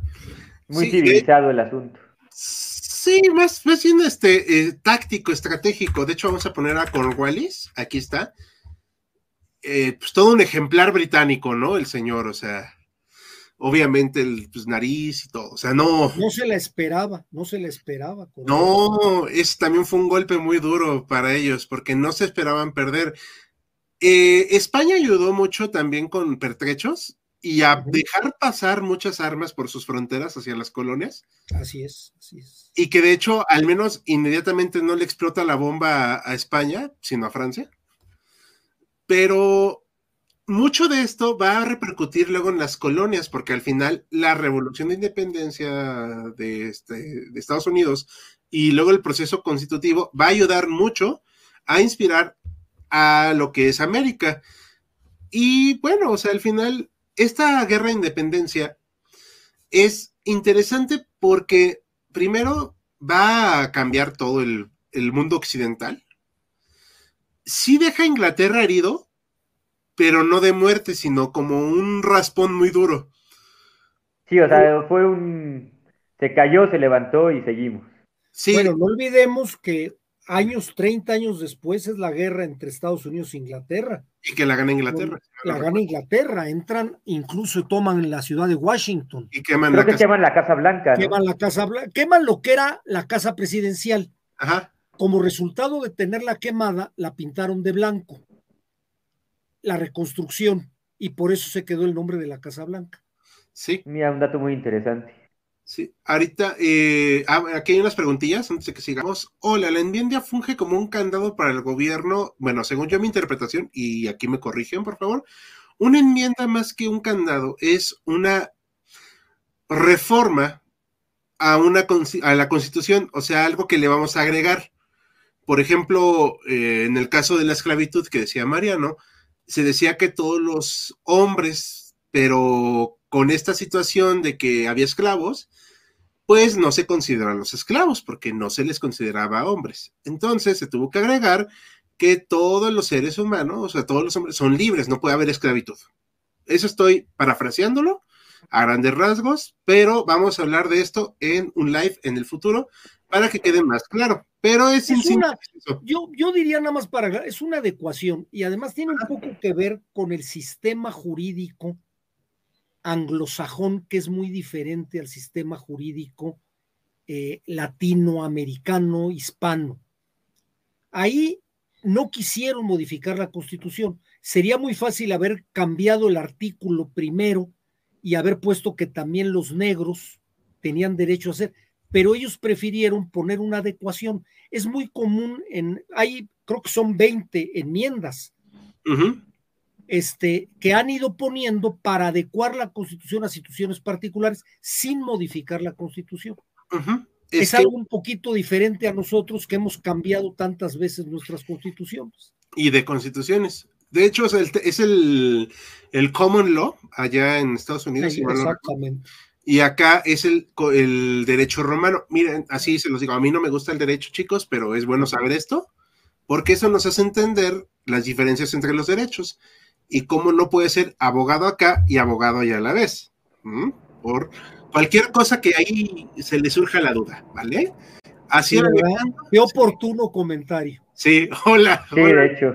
Muy civilizado el asunto. Sí, más, más bien este, eh, táctico, estratégico. De hecho, vamos a poner a Cornwallis, aquí está. Eh, pues todo un ejemplar británico, ¿no? El señor, o sea, obviamente el pues, nariz y todo, o sea, no. No se la esperaba, no se la esperaba. No, ese también fue un golpe muy duro para ellos, porque no se esperaban perder. Eh, España ayudó mucho también con pertrechos y a dejar pasar muchas armas por sus fronteras hacia las colonias. Así es, así es. Y que de hecho, al menos inmediatamente no le explota la bomba a España, sino a Francia. Pero mucho de esto va a repercutir luego en las colonias, porque al final la revolución de independencia este, de, Estados Unidos y luego el proceso constitutivo va a ayudar mucho a inspirar a lo que es América. Y bueno, o sea, al final, esta guerra de independencia es interesante porque primero va a cambiar todo el, el mundo occidental. Sí deja a Inglaterra herido, pero no de muerte, sino como un raspón muy duro. Sí, o sea, fue un... Se cayó, se levantó y seguimos. Sí. Bueno, no olvidemos que años, 30 años después es la guerra entre Estados Unidos e Inglaterra. Y que la gana Inglaterra. La gana Inglaterra, entran, incluso toman la ciudad de Washington. Y queman Creo la que casa... queman la Casa Blanca. Queman la Casa Blanca, queman lo que era la Casa Presidencial. Ajá. Como resultado de tenerla quemada, la pintaron de blanco la reconstrucción y por eso se quedó el nombre de la Casa Blanca. Sí. Mira, un dato muy interesante. Sí, ahorita, eh, ah, aquí hay unas preguntillas antes de que sigamos. Hola, la enmienda funge como un candado para el gobierno, bueno, según yo mi interpretación, y aquí me corrigen, por favor, Una enmienda más que un candado es una reforma a, una, a la constitución, o sea, algo que le vamos a agregar. Por ejemplo, eh, en el caso de la esclavitud que decía Mariano, se decía que todos los hombres, pero con esta situación de que había esclavos, pues no se consideran los esclavos porque no se les consideraba hombres. Entonces se tuvo que agregar que todos los seres humanos, o sea, todos los hombres son libres, no puede haber esclavitud. Eso estoy parafraseándolo a grandes rasgos, pero vamos a hablar de esto en un live en el futuro para que quede más claro. Pero es, una, yo, yo diría nada más para, es una adecuación y además tiene un poco que ver con el sistema jurídico anglosajón, que es muy diferente al sistema jurídico eh, latinoamericano, hispano. Ahí no quisieron modificar la constitución. Sería muy fácil haber cambiado el artículo primero y haber puesto que también los negros tenían derecho a hacer, pero ellos prefirieron poner una adecuación. Es muy común en, hay, creo que son 20 enmiendas este, que han ido poniendo para adecuar la constitución a situaciones particulares sin modificar la constitución. Es, algo un poquito diferente a nosotros que hemos cambiado tantas veces nuestras constituciones. Y de constituciones. De hecho, es el, es el, el common law allá en Estados Unidos. exactamente. Y acá es el, el derecho romano. Miren, así se los digo, a mí no me gusta el derecho, chicos, pero es bueno saber esto, porque eso nos hace entender las diferencias entre los derechos y cómo no puede ser abogado acá y abogado allá a la vez. Por cualquier cosa que ahí se le surja la duda, ¿vale? Así Alejandro. Qué oportuno comentario. Sí, hola. Sí, de hecho.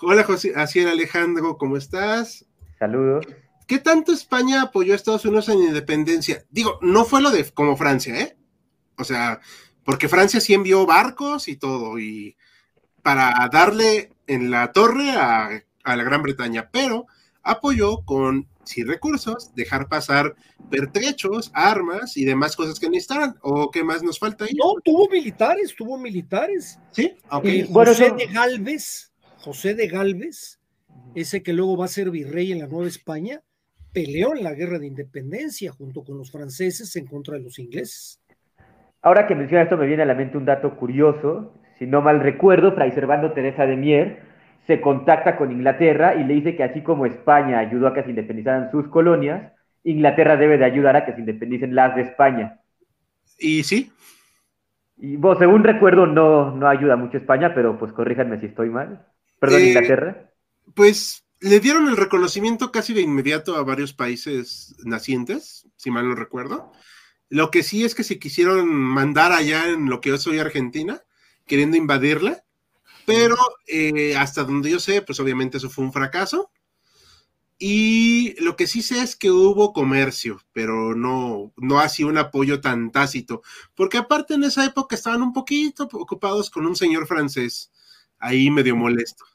Hola, José. Así Alejandro, ¿cómo estás? Saludos. ¿Qué tanto España apoyó a Estados Unidos en independencia? Digo, no fue lo de como Francia, ¿eh? O sea, porque Francia sí envió barcos y todo, y para darle en la torre a a la Gran Bretaña, pero apoyó con, sin recursos, dejar pasar pertrechos, armas y demás cosas que necesitaran. ¿O qué más nos falta ahí? No, tuvo militares, tuvo militares. Sí, ok. José de Galvez, José de Galvez, ese que luego va a ser virrey en la Nueva España, peleó en la guerra de independencia junto con los franceses en contra de los ingleses. Ahora que menciona esto, me viene a la mente un dato curioso. Si no mal recuerdo, Fray Servando Teresa de Mier se contacta con Inglaterra y le dice que así como España ayudó a que se independizaran sus colonias, Inglaterra debe de ayudar a que se independicen las de España. ¿Y sí? Y vos, según recuerdo, no, no ayuda mucho España, pero pues corríjanme si estoy mal. Perdón, eh, Inglaterra. Pues le dieron el reconocimiento casi de inmediato a varios países nacientes, si mal no recuerdo. Lo que sí es que se quisieron mandar allá en lo que hoy soy Argentina, queriendo invadirla, pero eh, hasta donde yo sé, pues obviamente eso fue un fracaso. Y lo que sí sé es que hubo comercio, pero no, no así un apoyo tan tácito, porque aparte en esa época estaban un poquito ocupados con un señor francés ahí medio molesto.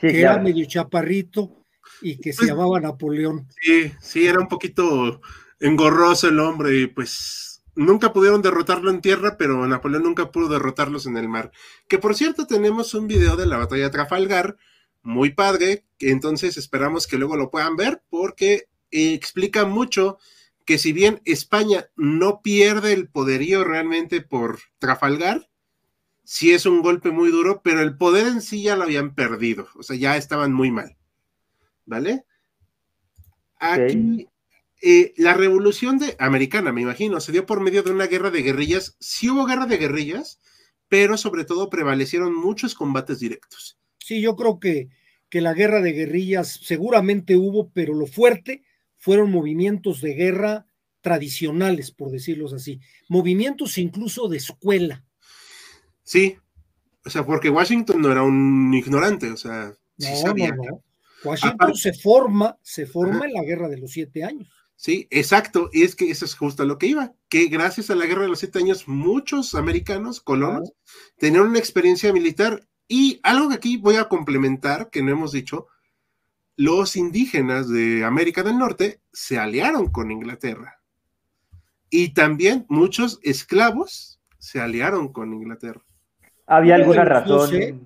Que era medio chaparrito y que se pues llamaba Napoleón. Sí, sí, era un poquito engorroso el hombre y pues nunca pudieron derrotarlo en tierra, pero Napoleón nunca pudo derrotarlos en el mar. Que por cierto, tenemos un video de la batalla de Trafalgar, muy padre, que entonces esperamos que luego lo puedan ver, porque explica mucho que si bien España no pierde el poderío realmente por Trafalgar, sí es un golpe muy duro, pero el poder en sí ya lo habían perdido, o sea, ya estaban muy mal. ¿Vale? Aquí eh, la revolución de, americana, me imagino, se dio por medio de una guerra de guerrillas. Sí hubo guerra de guerrillas, pero sobre todo prevalecieron muchos combates directos. Sí, yo creo que, que la guerra de guerrillas seguramente hubo, pero lo fuerte fueron movimientos de guerra tradicionales, por decirlos así, movimientos incluso de escuela. Sí, o sea, porque Washington no era un ignorante, o sea, sí sabía. Washington se forma, se forma en la guerra de los siete años. Sí, exacto. Y es que eso es justo lo que iba, que gracias a la guerra de los siete años, muchos americanos, colonos, tenían una experiencia militar. Y algo que aquí voy a complementar, que no hemos dicho, los indígenas de América del Norte se aliaron con Inglaterra. Y también muchos esclavos se aliaron con Inglaterra. Había alguna razón. ¿eh?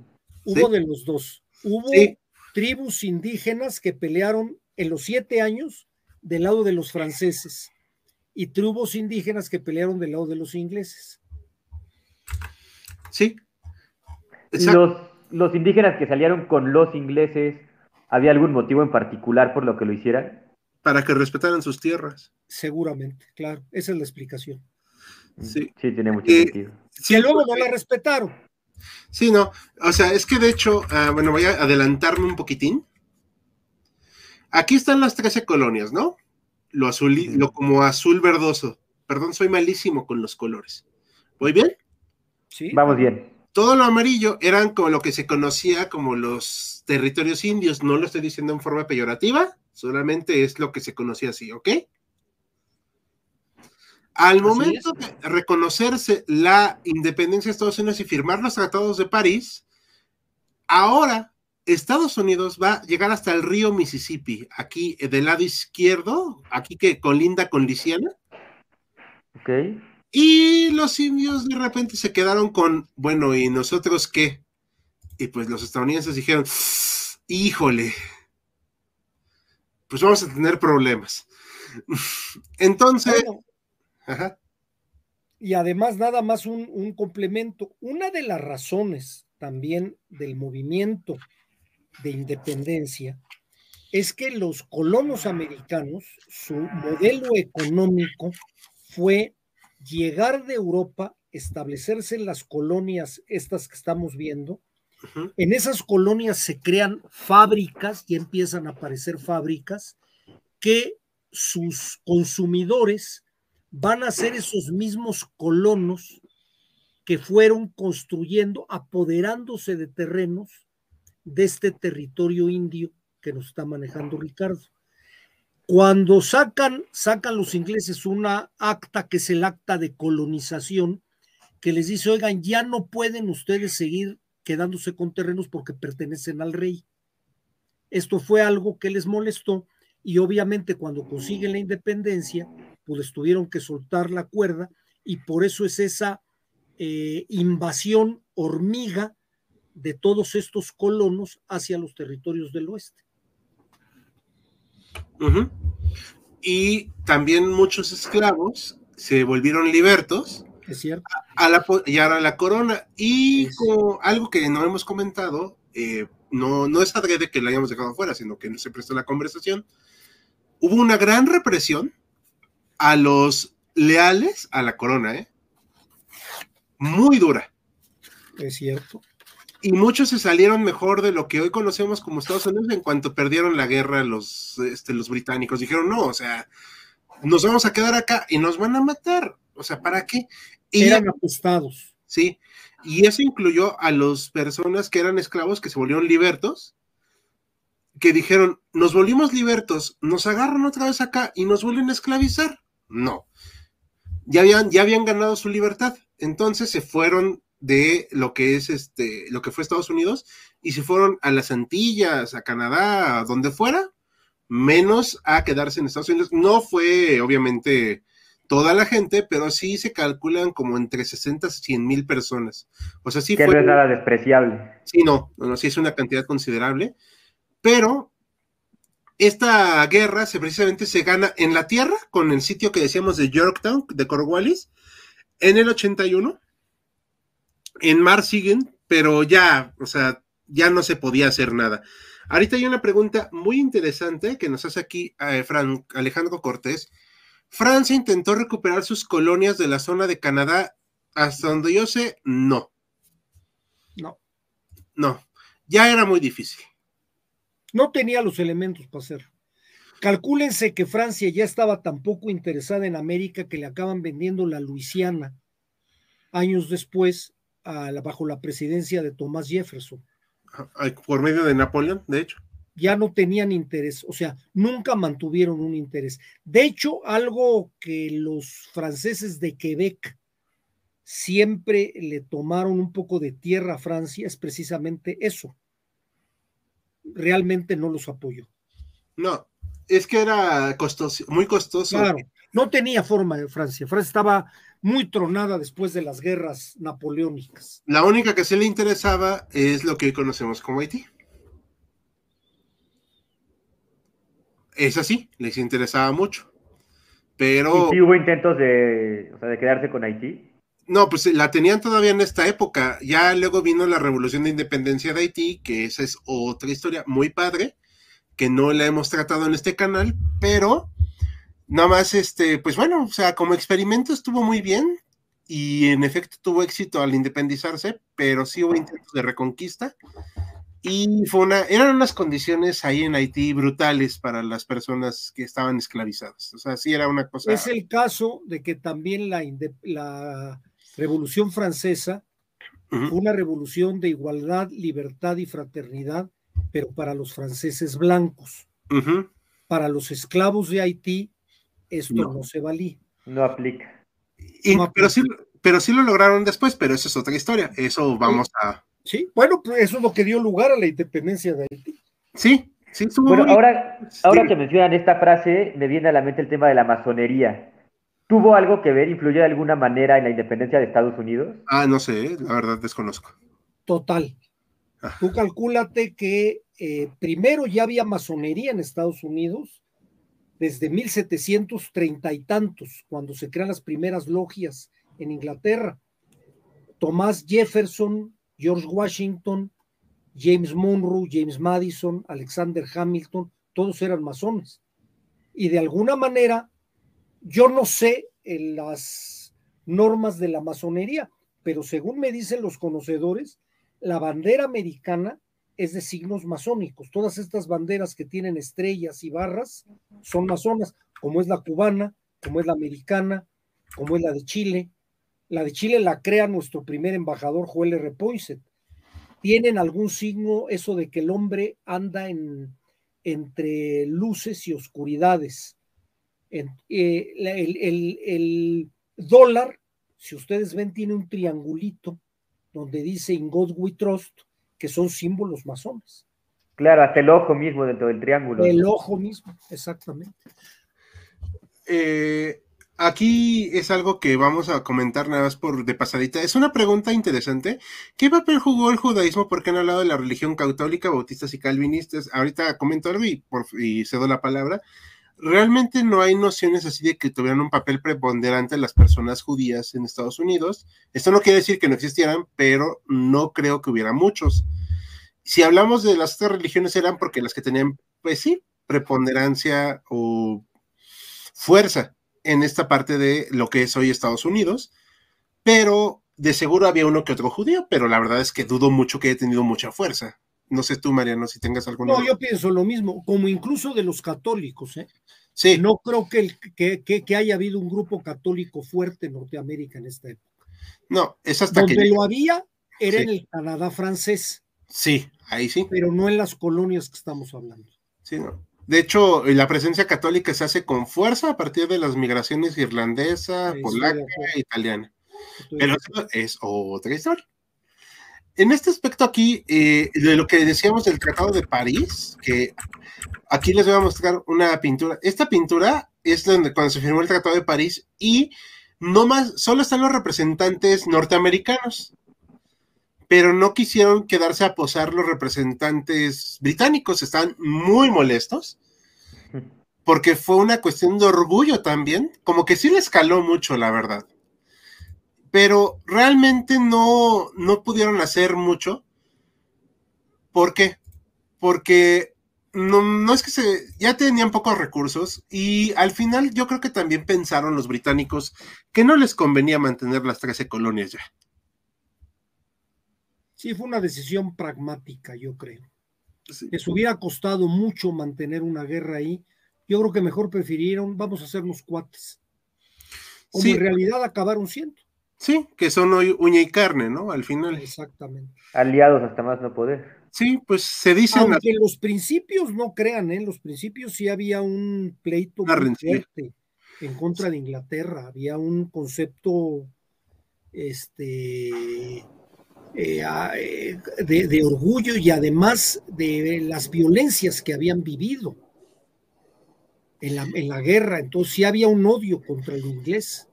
Hubo de los dos. Hubo tribus indígenas que pelearon en los siete años del lado de los franceses y tribus indígenas que pelearon del lado de los ingleses. Sí. Los, los indígenas que salieron con los ingleses, ¿había algún motivo en particular por lo que lo hicieran? Para que respetaran sus tierras. Seguramente, claro, esa es la explicación. Sí, sí tiene mucho eh, sentido. Si luego no la respetaron. Sí, no, o sea, es que de hecho, ah, bueno, voy a adelantarme un poquitín. Aquí están las 13 colonias, ¿no? Lo azul, lo como azul verdoso. Perdón, soy malísimo con los colores. ¿Voy bien? Sí. Vamos bien. Todo lo amarillo eran como lo que se conocía como los territorios indios. No lo estoy diciendo en forma peyorativa, solamente es lo que se conocía así, ¿ok? Al momento de reconocerse la independencia de Estados Unidos y firmar los tratados de París, ahora Estados Unidos va a llegar hasta el río Mississippi, aquí eh, del lado izquierdo, aquí que colinda con Luisiana. Ok. Y los indios de repente se quedaron con, bueno, ¿y nosotros qué? Y pues los estadounidenses dijeron, híjole, pues vamos a tener problemas. Entonces, y además, nada más un, complemento. Una de las razones también del movimiento de independencia es que los colonos americanos, su modelo económico fue llegar de Europa, establecerse en las colonias, estas que estamos viendo. En esas colonias se crean fábricas y empiezan a aparecer fábricas que sus consumidores van a ser esos mismos colonos que fueron construyendo, apoderándose de terrenos de este territorio indio que nos está manejando Ricardo. Cuando sacan, sacan los ingleses una acta que es el acta de colonización, que les dice, oigan, ya no pueden ustedes seguir quedándose con terrenos porque pertenecen al rey. Esto fue algo que les molestó y obviamente cuando consiguen la independencia, pues tuvieron que soltar la cuerda y por eso es esa eh, invasión hormiga de todos estos colonos hacia los territorios del oeste. Y también muchos esclavos se volvieron libertos. Es cierto. A, la, y ahora la corona. Y algo que no hemos comentado, eh, no, no es adrede que lo hayamos dejado fuera, sino que se prestó la conversación. Hubo una gran represión a los leales a la corona, ¿eh? Muy dura. Es cierto. Y muchos se salieron mejor de lo que hoy conocemos como Estados Unidos en cuanto perdieron la guerra los, este, los británicos. Dijeron, no, o sea, nos vamos a quedar acá y nos van a matar. O sea, ¿para qué? Y eran apostados. Sí, y eso incluyó a las personas que eran esclavos que se volvieron libertos que dijeron, nos volvimos libertos, nos agarran otra vez acá y nos vuelven a esclavizar. No. Ya habían, ya habían ganado su libertad. Entonces se fueron de lo que es este, lo que fue Estados Unidos, y se fueron a las Antillas, a Canadá, a donde fuera, menos a quedarse en Estados Unidos. No fue, obviamente, toda la gente, pero sí se calculan como entre 60 y 100 mil personas. O sea, sí que fue. no es nada despreciable. Sí, no, no, sí es una cantidad considerable, pero esta guerra se precisamente se gana en la tierra con el sitio que decíamos de Yorktown, de Cornwallis, en el 81. En mar siguen, pero ya, o sea, ya no se podía hacer nada. Ahorita hay una pregunta muy interesante que nos hace aquí eh, Alejandro Cortés. Francia intentó recuperar sus colonias de la zona de Canadá. Hasta donde yo sé, no. No. No, ya era muy difícil. No tenía los elementos para hacerlo. Calcúlense que Francia ya estaba tan poco interesada en América que le acaban vendiendo la Luisiana años después bajo la presidencia de Thomas Jefferson. Por medio de Napoleón, de hecho. Ya no tenían interés, o sea, nunca mantuvieron un interés. De hecho, algo que los franceses de Quebec siempre le tomaron un poco de tierra a Francia es precisamente eso realmente no los apoyó. No, es que era costoso, muy costoso. Claro, no tenía forma de Francia. Francia estaba muy tronada después de las guerras napoleónicas. La única que se le interesaba es lo que hoy conocemos como Haití. Es así, les interesaba mucho. Pero. ¿Y sí hubo intentos de, o sea, de quedarse con Haití? No, pues la tenían todavía en esta época. Ya luego vino la revolución de independencia de Haití, que esa es otra historia muy padre, que no la hemos tratado en este canal, pero nada más, este, pues bueno, o sea, como experimento estuvo muy bien y en efecto tuvo éxito al independizarse, pero sí hubo intentos de reconquista y fue una, eran unas condiciones ahí en Haití brutales para las personas que estaban esclavizadas. O sea, sí era una cosa. Es el caso de que también la, la Revolución Francesa fue una revolución de igualdad, libertad y fraternidad, pero para los franceses blancos. Para los esclavos de Haití, esto no, se valía. No aplica. Pero, sí, pero sí lo lograron después, pero esa es otra historia. Eso vamos a Sí, bueno, pues eso es lo que dio lugar a la independencia de Haití. Sí, sí, Bueno, ahora, ahora que mencionan esta frase, me viene a la mente el tema de la masonería. ¿Tuvo algo que ver, influyó de alguna manera en la independencia de Estados Unidos? Ah, no sé, la verdad desconozco. Total. Ah. Tú calcúlate que eh, primero ya había masonería en Estados Unidos desde 1730 y tantos, cuando se crean las primeras logias en Inglaterra. Tomás Jefferson George Washington, James Monroe, James Madison, Alexander Hamilton, todos eran masones. Y de alguna manera, yo no sé en las normas de la masonería, pero según me dicen los conocedores, la bandera americana es de signos masónicos. Todas estas banderas que tienen estrellas y barras son masonas, como es la cubana, como es la americana, como es la de Chile, la de Chile la crea nuestro primer embajador Joel R. Poinsett. ¿Tienen algún signo eso de que el hombre anda en, entre luces y oscuridades? Eh, el, el, dólar, si ustedes ven, tiene un triangulito donde dice In God We Trust, que son símbolos masones. Claro, hasta el ojo mismo dentro del triángulo. El ojo mismo, exactamente. Eh, Aquí es algo que vamos a comentar nada más por de pasadita. Es una pregunta interesante. ¿Qué papel jugó el judaísmo? Porque han hablado de la religión católica, bautistas y calvinistas. Ahorita comento algo y, por, y cedo la palabra. Realmente no hay nociones así de que tuvieran un papel preponderante las personas judías en Estados Unidos. Esto no quiere decir que no existieran, pero no creo que hubiera muchos. Si hablamos de las otras religiones eran porque las que tenían, pues sí, preponderancia o fuerza en esta parte de lo que es hoy Estados Unidos, pero de seguro había uno que otro judío, pero la verdad es que dudo mucho que haya tenido mucha fuerza. No sé tú, Mariano, si tengas alguna. No, yo pienso lo mismo, como incluso de los católicos, ¿eh? Sí. No creo que, que, que, haya habido un grupo católico fuerte en Norteamérica en esta época. No, es hasta Donde que. lo había era en el Canadá francés. Sí, ahí sí. Pero no en las colonias que estamos hablando. Sí, no. De hecho, la presencia católica se hace con fuerza a partir de las migraciones irlandesa, polaca e italiana. Pero eso es otra historia. En este aspecto aquí, eh, de lo que decíamos del Tratado de París, que aquí les voy a mostrar una pintura. Esta pintura es donde cuando se firmó el Tratado de París y no más, solo están los representantes norteamericanos pero no quisieron quedarse a posar los representantes británicos, están muy molestos, porque fue una cuestión de orgullo también, como que sí les caló mucho, la verdad. Pero realmente no, no pudieron hacer mucho. ¿Por qué? Porque no, no es que se, ya tenían pocos recursos y al final yo creo que también pensaron los británicos que no les convenía mantener las 13 colonias ya. Sí, fue una decisión pragmática, yo creo. Les hubiera costado mucho mantener una guerra ahí. Yo creo que mejor prefirieron, vamos a hacernos cuates. Como en realidad acabaron siendo. Sí, que son hoy uña y carne, ¿no? Al final. Exactamente. Aliados hasta más no poder. Sí, pues se dice. Aunque en los principios no crean, ¿eh? En los principios sí había un pleito muy fuerte en contra de Inglaterra. Había un concepto este eh, eh, de, orgullo y además de las violencias que habían vivido en la, en la guerra. Entonces sí había un odio contra el inglés.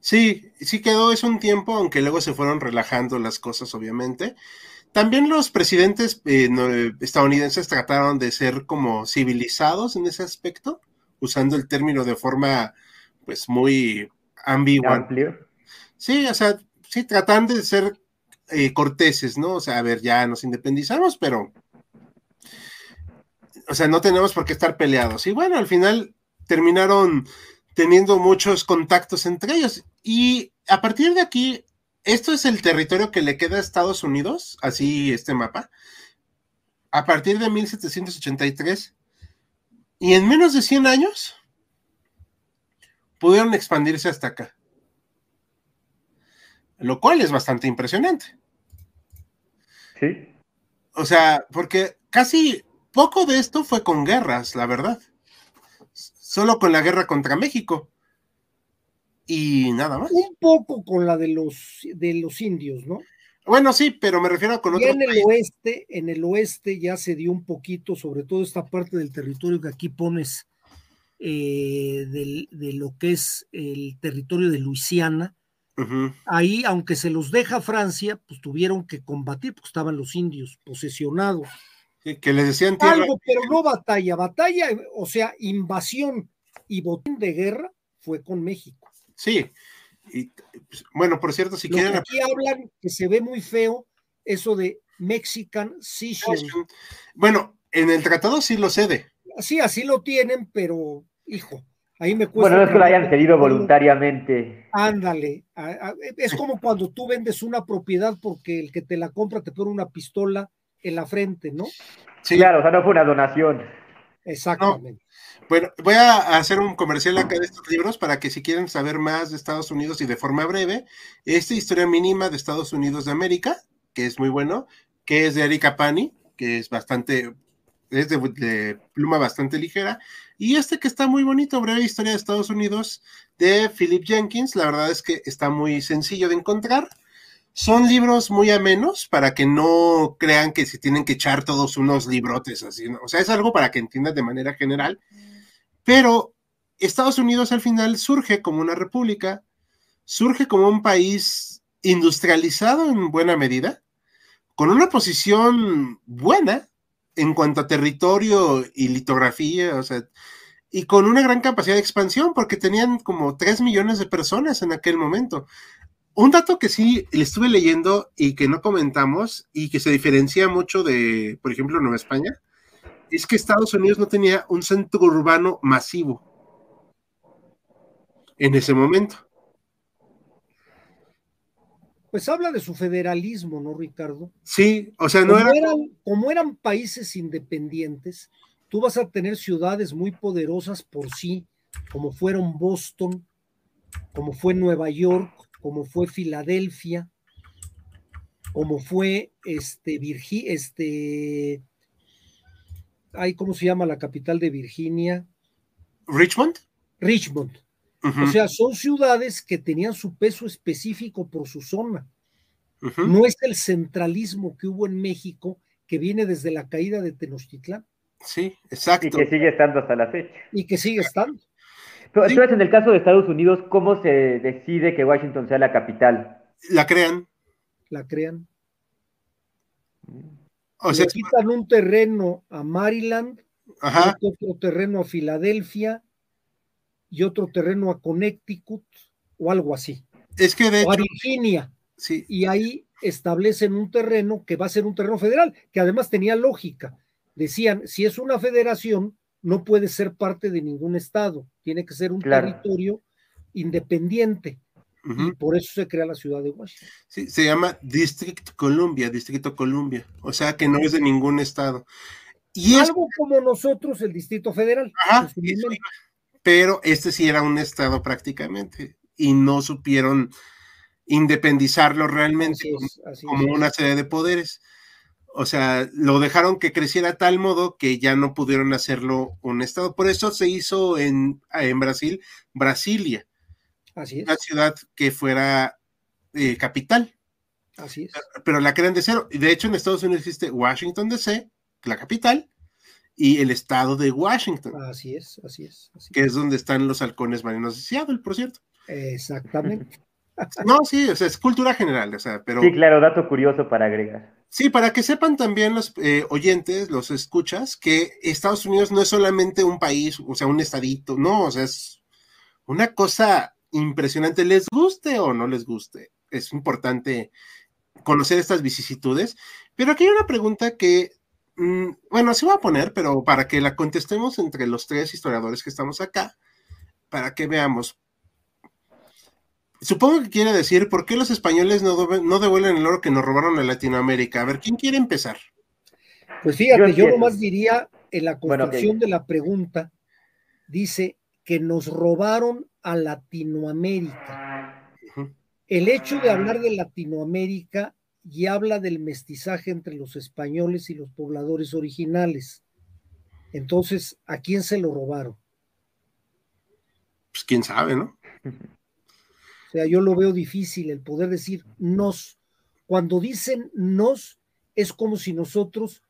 Sí, sí quedó eso un tiempo, aunque luego se fueron relajando las cosas, obviamente. también los presidentes eh, estadounidenses trataron de ser como civilizados en ese aspecto, usando el término de forma pues muy ambigua. Amplio. Sí, o sea, sí, tratando de ser eh, corteses, ¿no? O sea, a ver, ya nos independizamos, pero, o sea, no tenemos por qué estar peleados. Y bueno, al final terminaron teniendo muchos contactos entre ellos. Y a partir de aquí, esto es el territorio que le queda a Estados Unidos, así este mapa, a partir de 1783. Y en menos de 100 años, pudieron expandirse hasta acá. Lo cual es bastante impresionante. Sí. O sea, porque casi poco de esto fue con guerras, la verdad. Solo con la guerra contra México. Y nada más. Un poco con la de los, de los indios, ¿no? Bueno, sí, pero me refiero con otros en el oeste, en el oeste ya se dio un poquito, sobre todo esta parte del territorio que aquí pones eh, de lo que es el territorio de Luisiana. Ahí, aunque se los deja Francia, pues tuvieron que combatir, porque estaban los indios posesionados. Que les decían Algo, pero no batalla. Batalla, o sea, invasión y botín de guerra fue con México. Sí. Y, pues, bueno, por cierto, si quieren. aquí hablan que se ve muy feo eso de Mexican Cession. Bueno, en el tratado sí lo cede. Sí, así lo tienen, pero hijo, ahí me cuesta. Bueno, no es que lo hayan cedido voluntariamente. Ándale, es como cuando tú vendes una propiedad porque el que te la compra te pone una pistola en la frente, ¿no? Sí. Claro, o sea, no fue una donación. Exactamente. Bueno, voy a hacer un comercial acá de estos libros para que si quieren saber más de Estados Unidos y de forma breve, esta historia mínima de Estados Unidos de América, que es muy bueno, que es de Erika Pani, que es bastante, es de, pluma bastante ligera, y este que está muy bonito, Breve Historia de Estados Unidos, de Philip Jenkins, la verdad es que está muy sencillo de encontrar. Son libros muy amenos para que no crean que se tienen que echar todos unos librotes así, o sea, es algo para que entiendan de manera general, pero Estados Unidos al final surge como una república, surge como un país industrializado en buena medida, con una posición buena en cuanto a territorio y litografía, o sea, y con una gran capacidad de expansión, porque tenían como 3 millones de personas en aquel momento. Un dato que sí le estuve leyendo y que no comentamos y que se diferencia mucho de, por ejemplo, Nueva España, es que Estados Unidos no tenía un centro urbano masivo en ese momento. Pues habla de su federalismo, ¿no, Ricardo? Sí, o sea, no como eran, como eran países independientes, tú vas a tener ciudades muy poderosas por sí, como fueron Boston, como fue Nueva York, como fue Filadelfia, como fue este, Virgi, este, ay, ¿cómo se llama la capital de Virginia? Richmond. Richmond. O sea, son ciudades que tenían su peso específico por su zona. No es el centralismo que hubo en México que viene desde la caída de Tenochtitlán. Sí, exacto. Y que sigue estando hasta la fecha. Y que sigue estando. Pero entonces, en el caso de Estados Unidos, ¿cómo se decide que Washington sea la capital? La crean. La crean. O sea, Le quitan un terreno a Maryland, otro terreno a Filadelfia, y otro terreno a Connecticut o algo así. Es que de o a Virginia. Sí. Y ahí establecen un terreno que va a ser un terreno federal, que además tenía lógica. Decían, si es una federación, no puede ser parte de ningún estado, tiene que ser un territorio independiente. Y por eso se crea la ciudad de Washington. Sí, se llama District Columbia, Distrito Columbia, o sea que no es de ningún estado. Y Algo como nosotros, el Distrito Federal. Ajá, pero este sí era un estado prácticamente y no supieron independizarlo realmente como una sede de poderes. O sea, lo dejaron que creciera a tal modo que ya no pudieron hacerlo un estado. Por eso se hizo en, en Brasil, Brasilia. Así es. Una ciudad que fuera eh, capital. Así es. Pero la crean de cero. De hecho, en Estados Unidos existe Washington DC, la capital, y el estado de Washington. Así es, así es. que es. donde están los halcones marinos de Seattle, por cierto. Exactamente. no, sí, o sea, es cultura general, o sea, pero... Sí, claro, dato curioso para agregar. Sí, para que sepan también los eh, oyentes, los escuchas, que Estados Unidos no es solamente un país, o sea, un estadito, no, o sea, es una cosa impresionante, les guste o no les guste. Es importante conocer estas vicisitudes. Pero aquí hay una pregunta que, mm, bueno, se va a poner, pero para que la contestemos entre los tres historiadores que estamos acá, para que veamos, Supongo que quiere decir, ¿por qué los españoles no, no devuelven el oro que nos robaron en Latinoamérica? A ver, ¿quién quiere empezar? Pues fíjate, yo, nomás diría en la construcción de la pregunta, dice que nos robaron a Latinoamérica. El hecho de hablar de Latinoamérica y habla del mestizaje entre los españoles y los pobladores originales. Entonces, ¿a quién se lo robaron? Pues quién sabe, ¿no? O sea, yo lo veo difícil el poder decir nos. Cuando dicen nos, es como si nosotros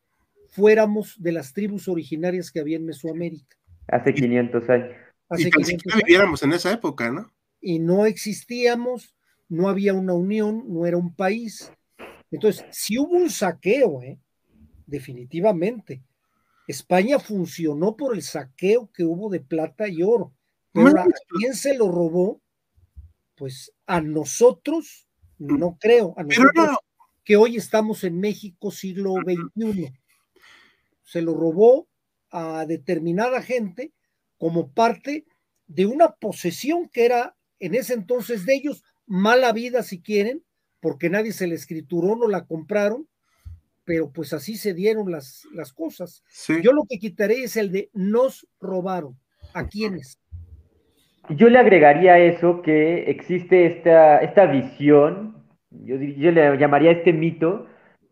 fuéramos de las tribus originarias que había en Mesoamérica. Hace 500 años. Hace y 500 viviéramos en esa época, ¿no? Y no existíamos, no había una unión, no era un país. Entonces, si hubo un saqueo, ¿eh? definitivamente. España funcionó por el saqueo que hubo de plata y oro. Pero ¿a quién se lo robó? Pues a nosotros, mm. no creo, a nosotros que hoy estamos en México siglo XXI. Se lo robó a determinada gente como parte de una posesión que era en ese entonces de ellos, mala vida si quieren, porque nadie se la escrituró, no la compraron, pero pues así se dieron las, las cosas. Yo lo que quitaré es el de nos robaron. ¿A quiénes? Yo le agregaría a eso que existe esta, esta visión, yo, yo le llamaría este mito,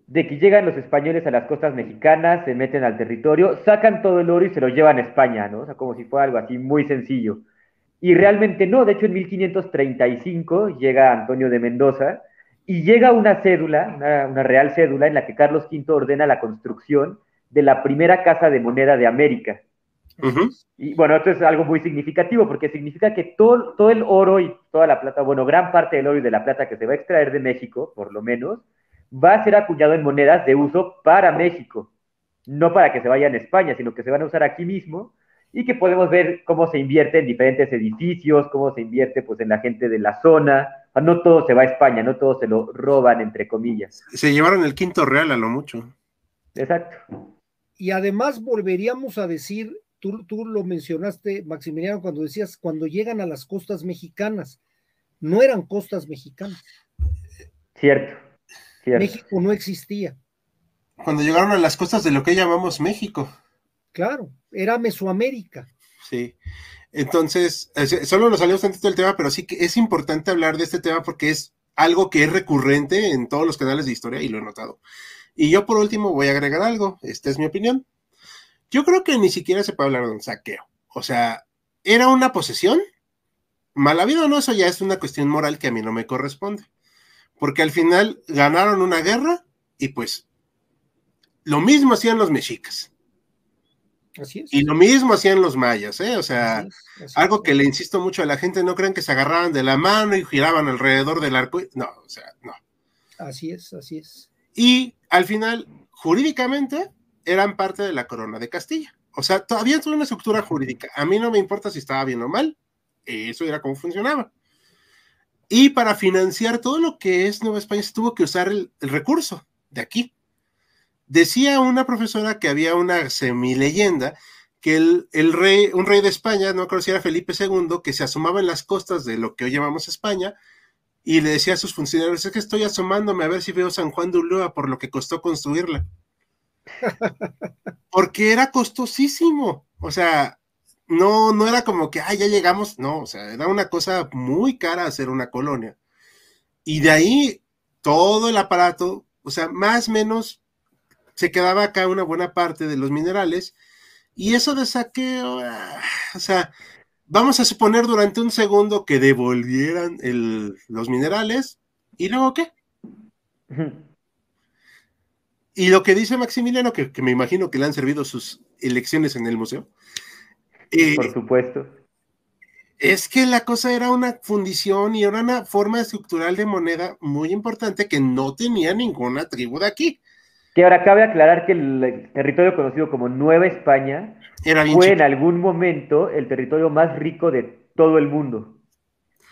de que llegan los españoles a las costas mexicanas, se meten al territorio, sacan todo el oro y se lo llevan a España, ¿no? O sea, como si fuera algo así muy sencillo. Y realmente no, de hecho en 1535 llega Antonio de Mendoza y llega una cédula, una, una real cédula, en la que Carlos V ordena la construcción de la primera casa de moneda de América. Y bueno, esto es algo muy significativo porque significa que todo, todo el oro y toda la plata, bueno, gran parte del oro y de la plata que se va a extraer de México, por lo menos, va a ser acuñado en monedas de uso para México. No para que se vayan a España, sino que se van a usar aquí mismo y que podemos ver cómo se invierte en diferentes edificios, cómo se invierte pues en la gente de la zona. No todo se va a España, no todo se lo roban, entre comillas. Se llevaron el quinto real a lo mucho. Exacto. Y además volveríamos a decir tú, lo mencionaste, Maximiliano, cuando decías, cuando llegan a las costas mexicanas, no eran costas mexicanas. Cierto, México no existía. Cuando llegaron a las costas de lo que llamamos México. Claro, era Mesoamérica. Sí. Entonces, solo nos salió tantito el tema, pero sí que es importante hablar de este tema porque es algo que es recurrente en todos los canales de historia y lo he notado. Y yo por último voy a agregar algo, esta es mi opinión. Yo creo que ni siquiera se puede hablar de un saqueo. O sea, era una posesión. Mal habido o no, eso ya es una cuestión moral que a mí no me corresponde. Porque al final ganaron una guerra y pues lo mismo hacían los mexicas. Así es. Y lo mismo hacían los mayas, ¿eh? O sea, algo que le insisto mucho a la gente, no crean que se agarraban de la mano y giraban alrededor del arco. No, o sea, no. Así es, así es. Y al final, jurídicamente, eran parte de la corona de Castilla. O sea, todavía tuvo una estructura jurídica. A mí no me importa si estaba bien o mal, eso era cómo funcionaba. Y para financiar todo lo que es Nueva España se tuvo que usar el, recurso de aquí. Decía una profesora que había una semileyenda que el, el, rey, un rey de España, no creo si era Felipe II, que se asomaba en las costas de lo que hoy llamamos España y le decía a sus funcionarios, es que estoy asomándome a ver si veo San Juan de Ulúa por lo que costó construirla. Porque era costosísimo. O sea, no, no era como que, ah, ya llegamos. No, o sea, era una cosa muy cara hacer una colonia. Y de ahí todo el aparato, o sea, más o menos se quedaba acá una buena parte de los minerales. Y eso de saqueo, ah, o sea, vamos a suponer durante un segundo que devolvieran los minerales. ¿Y luego qué? Y lo que dice Maximiliano, que, me imagino que le han servido sus elecciones en el museo. Eh, Por supuesto. Es que la cosa era una fundición y era una forma estructural de moneda muy importante que no tenía ninguna tribu de aquí. Que ahora cabe aclarar que el territorio conocido como Nueva España fue en algún momento el territorio más rico de todo el mundo.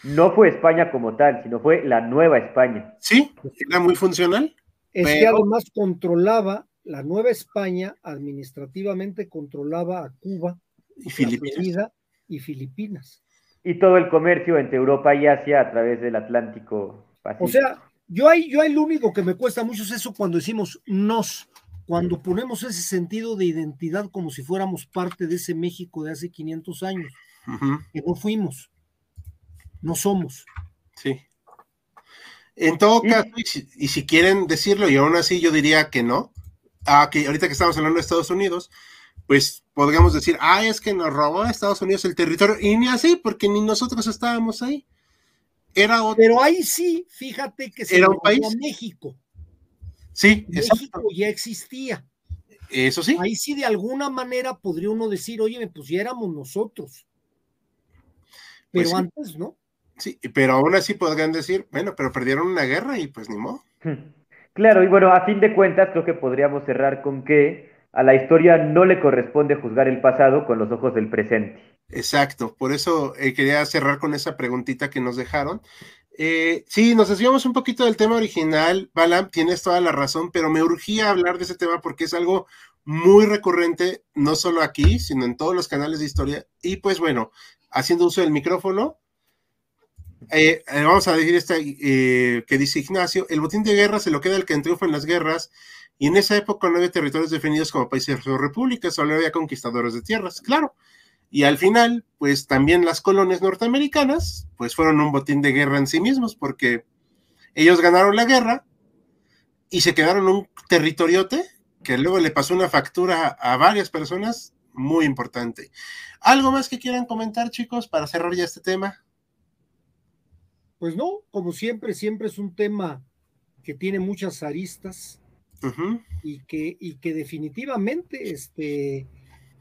No fue España como tal, sino fue la Nueva España. Sí, era muy funcional. Es que además controlaba, la Nueva España administrativamente controlaba a Cuba y Filipinas. y Filipinas. Y todo el comercio entre Europa y Asia a través del Atlántico Pacífico. O sea, yo hay, yo hay lo único que me cuesta mucho es eso cuando decimos nos, cuando ponemos ese sentido de identidad como si fuéramos parte de ese México de hace 500 años, que no fuimos, no somos. Sí. En todo caso, y si, quieren decirlo, y aún así yo diría que no, ah, que ahorita que estamos hablando de Estados Unidos, pues podríamos decir, ah, es que nos robó a Estados Unidos el territorio, y ni así, porque ni nosotros estábamos ahí. Era otro. Pero ahí sí, fíjate que se era un país. México. Sí, México ya existía. Eso sí. Ahí sí, de alguna manera podría uno decir, oye, pues ya éramos nosotros. Pero Pues sí. antes, ¿no? Sí, pero aún así podrían decir, bueno, pero perdieron una guerra y pues ni modo. Claro, y bueno, a fin de cuentas creo que podríamos cerrar con que a la historia no le corresponde juzgar el pasado con los ojos del presente. Exacto, por eso eh, quería cerrar con esa preguntita que nos dejaron. Eh, sí, nos desviamos un poquito del tema original, Balam, tienes toda la razón, pero me urgía hablar de ese tema porque es algo muy recurrente, no solo aquí, sino en todos los canales de historia. Y pues bueno, haciendo uso del micrófono, eh, eh, vamos a decir esta eh, que dice Ignacio, el botín de guerra se lo queda el que triunfa en las guerras, y en esa época no había territorios definidos como países o repúblicas, solo había conquistadores de tierras, claro. Y al final, pues también las colonias norteamericanas, pues fueron un botín de guerra en sí mismos, porque ellos ganaron la guerra y se quedaron un territoriote que luego le pasó una factura a varias personas muy importante. ¿Algo más que quieran comentar, chicos, para cerrar ya este tema? Pues no, como siempre, siempre es un tema que tiene muchas aristas y que, y que definitivamente, este,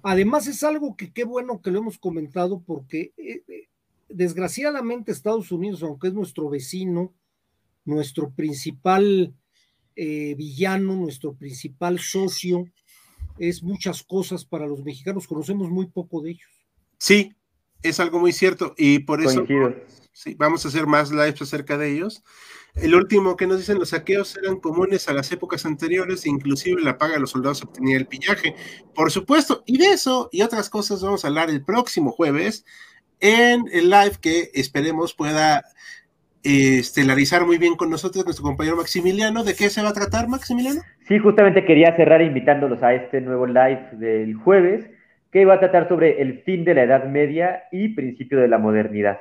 además es algo que qué bueno que lo hemos comentado porque eh, eh, desgraciadamente Estados Unidos, aunque es nuestro vecino, nuestro principal eh, villano, nuestro principal socio, es muchas cosas para los mexicanos, conocemos muy poco de ellos. Sí, es algo muy cierto y por eso sí, vamos a hacer más lives acerca de ellos. El último que nos dicen, los saqueos eran comunes a las épocas anteriores, inclusive la paga de los soldados obtenía el pillaje. Por supuesto, y de eso y otras cosas vamos a hablar el próximo jueves en el live que esperemos pueda eh, estelarizar muy bien con nosotros nuestro compañero Maximiliano. ¿De qué se va a tratar, Maximiliano? Sí, justamente quería cerrar invitándolos a este nuevo live del jueves, que va a tratar sobre el fin de la Edad Media y principio de la modernidad.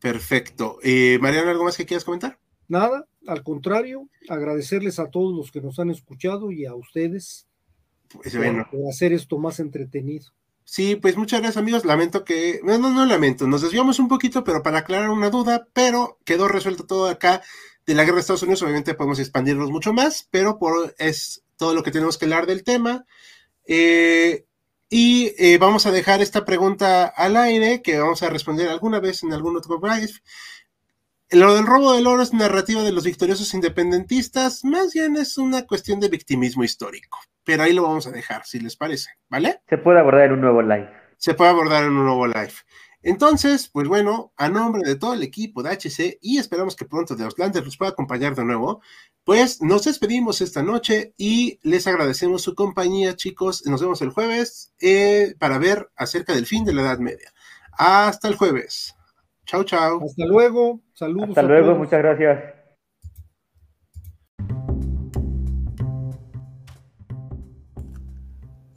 Perfecto. Eh, Mariano, ¿algo más que quieras comentar? Nada, al contrario, agradecerles a todos los que nos han escuchado y a ustedes Pues, por, bueno. por hacer esto más entretenido. Sí, pues muchas gracias amigos. Lamento que, no, no, no lamento, nos desviamos un poquito, pero para aclarar una duda, pero quedó resuelto todo acá de la guerra de Estados Unidos. Obviamente podemos expandirnos mucho más, pero por, es todo lo que tenemos que hablar del tema. Eh, y eh, vamos a dejar esta pregunta al aire que vamos a responder alguna vez en algún otro live. Lo del robo del oro es narrativa de los victoriosos independentistas, más bien es una cuestión de victimismo histórico, pero ahí lo vamos a dejar, si les parece, ¿vale? Se puede abordar en un nuevo live. se puede abordar en un nuevo live. Entonces, pues bueno, a nombre de todo el equipo de HC y esperamos que pronto de Outlander los pueda acompañar de nuevo, pues nos despedimos esta noche y les agradecemos su compañía, chicos. Nos vemos el jueves eh, para ver acerca del fin de la Edad Media. Hasta el jueves. Chau, chau. Hasta luego, saludos. Hasta luego, muchas gracias.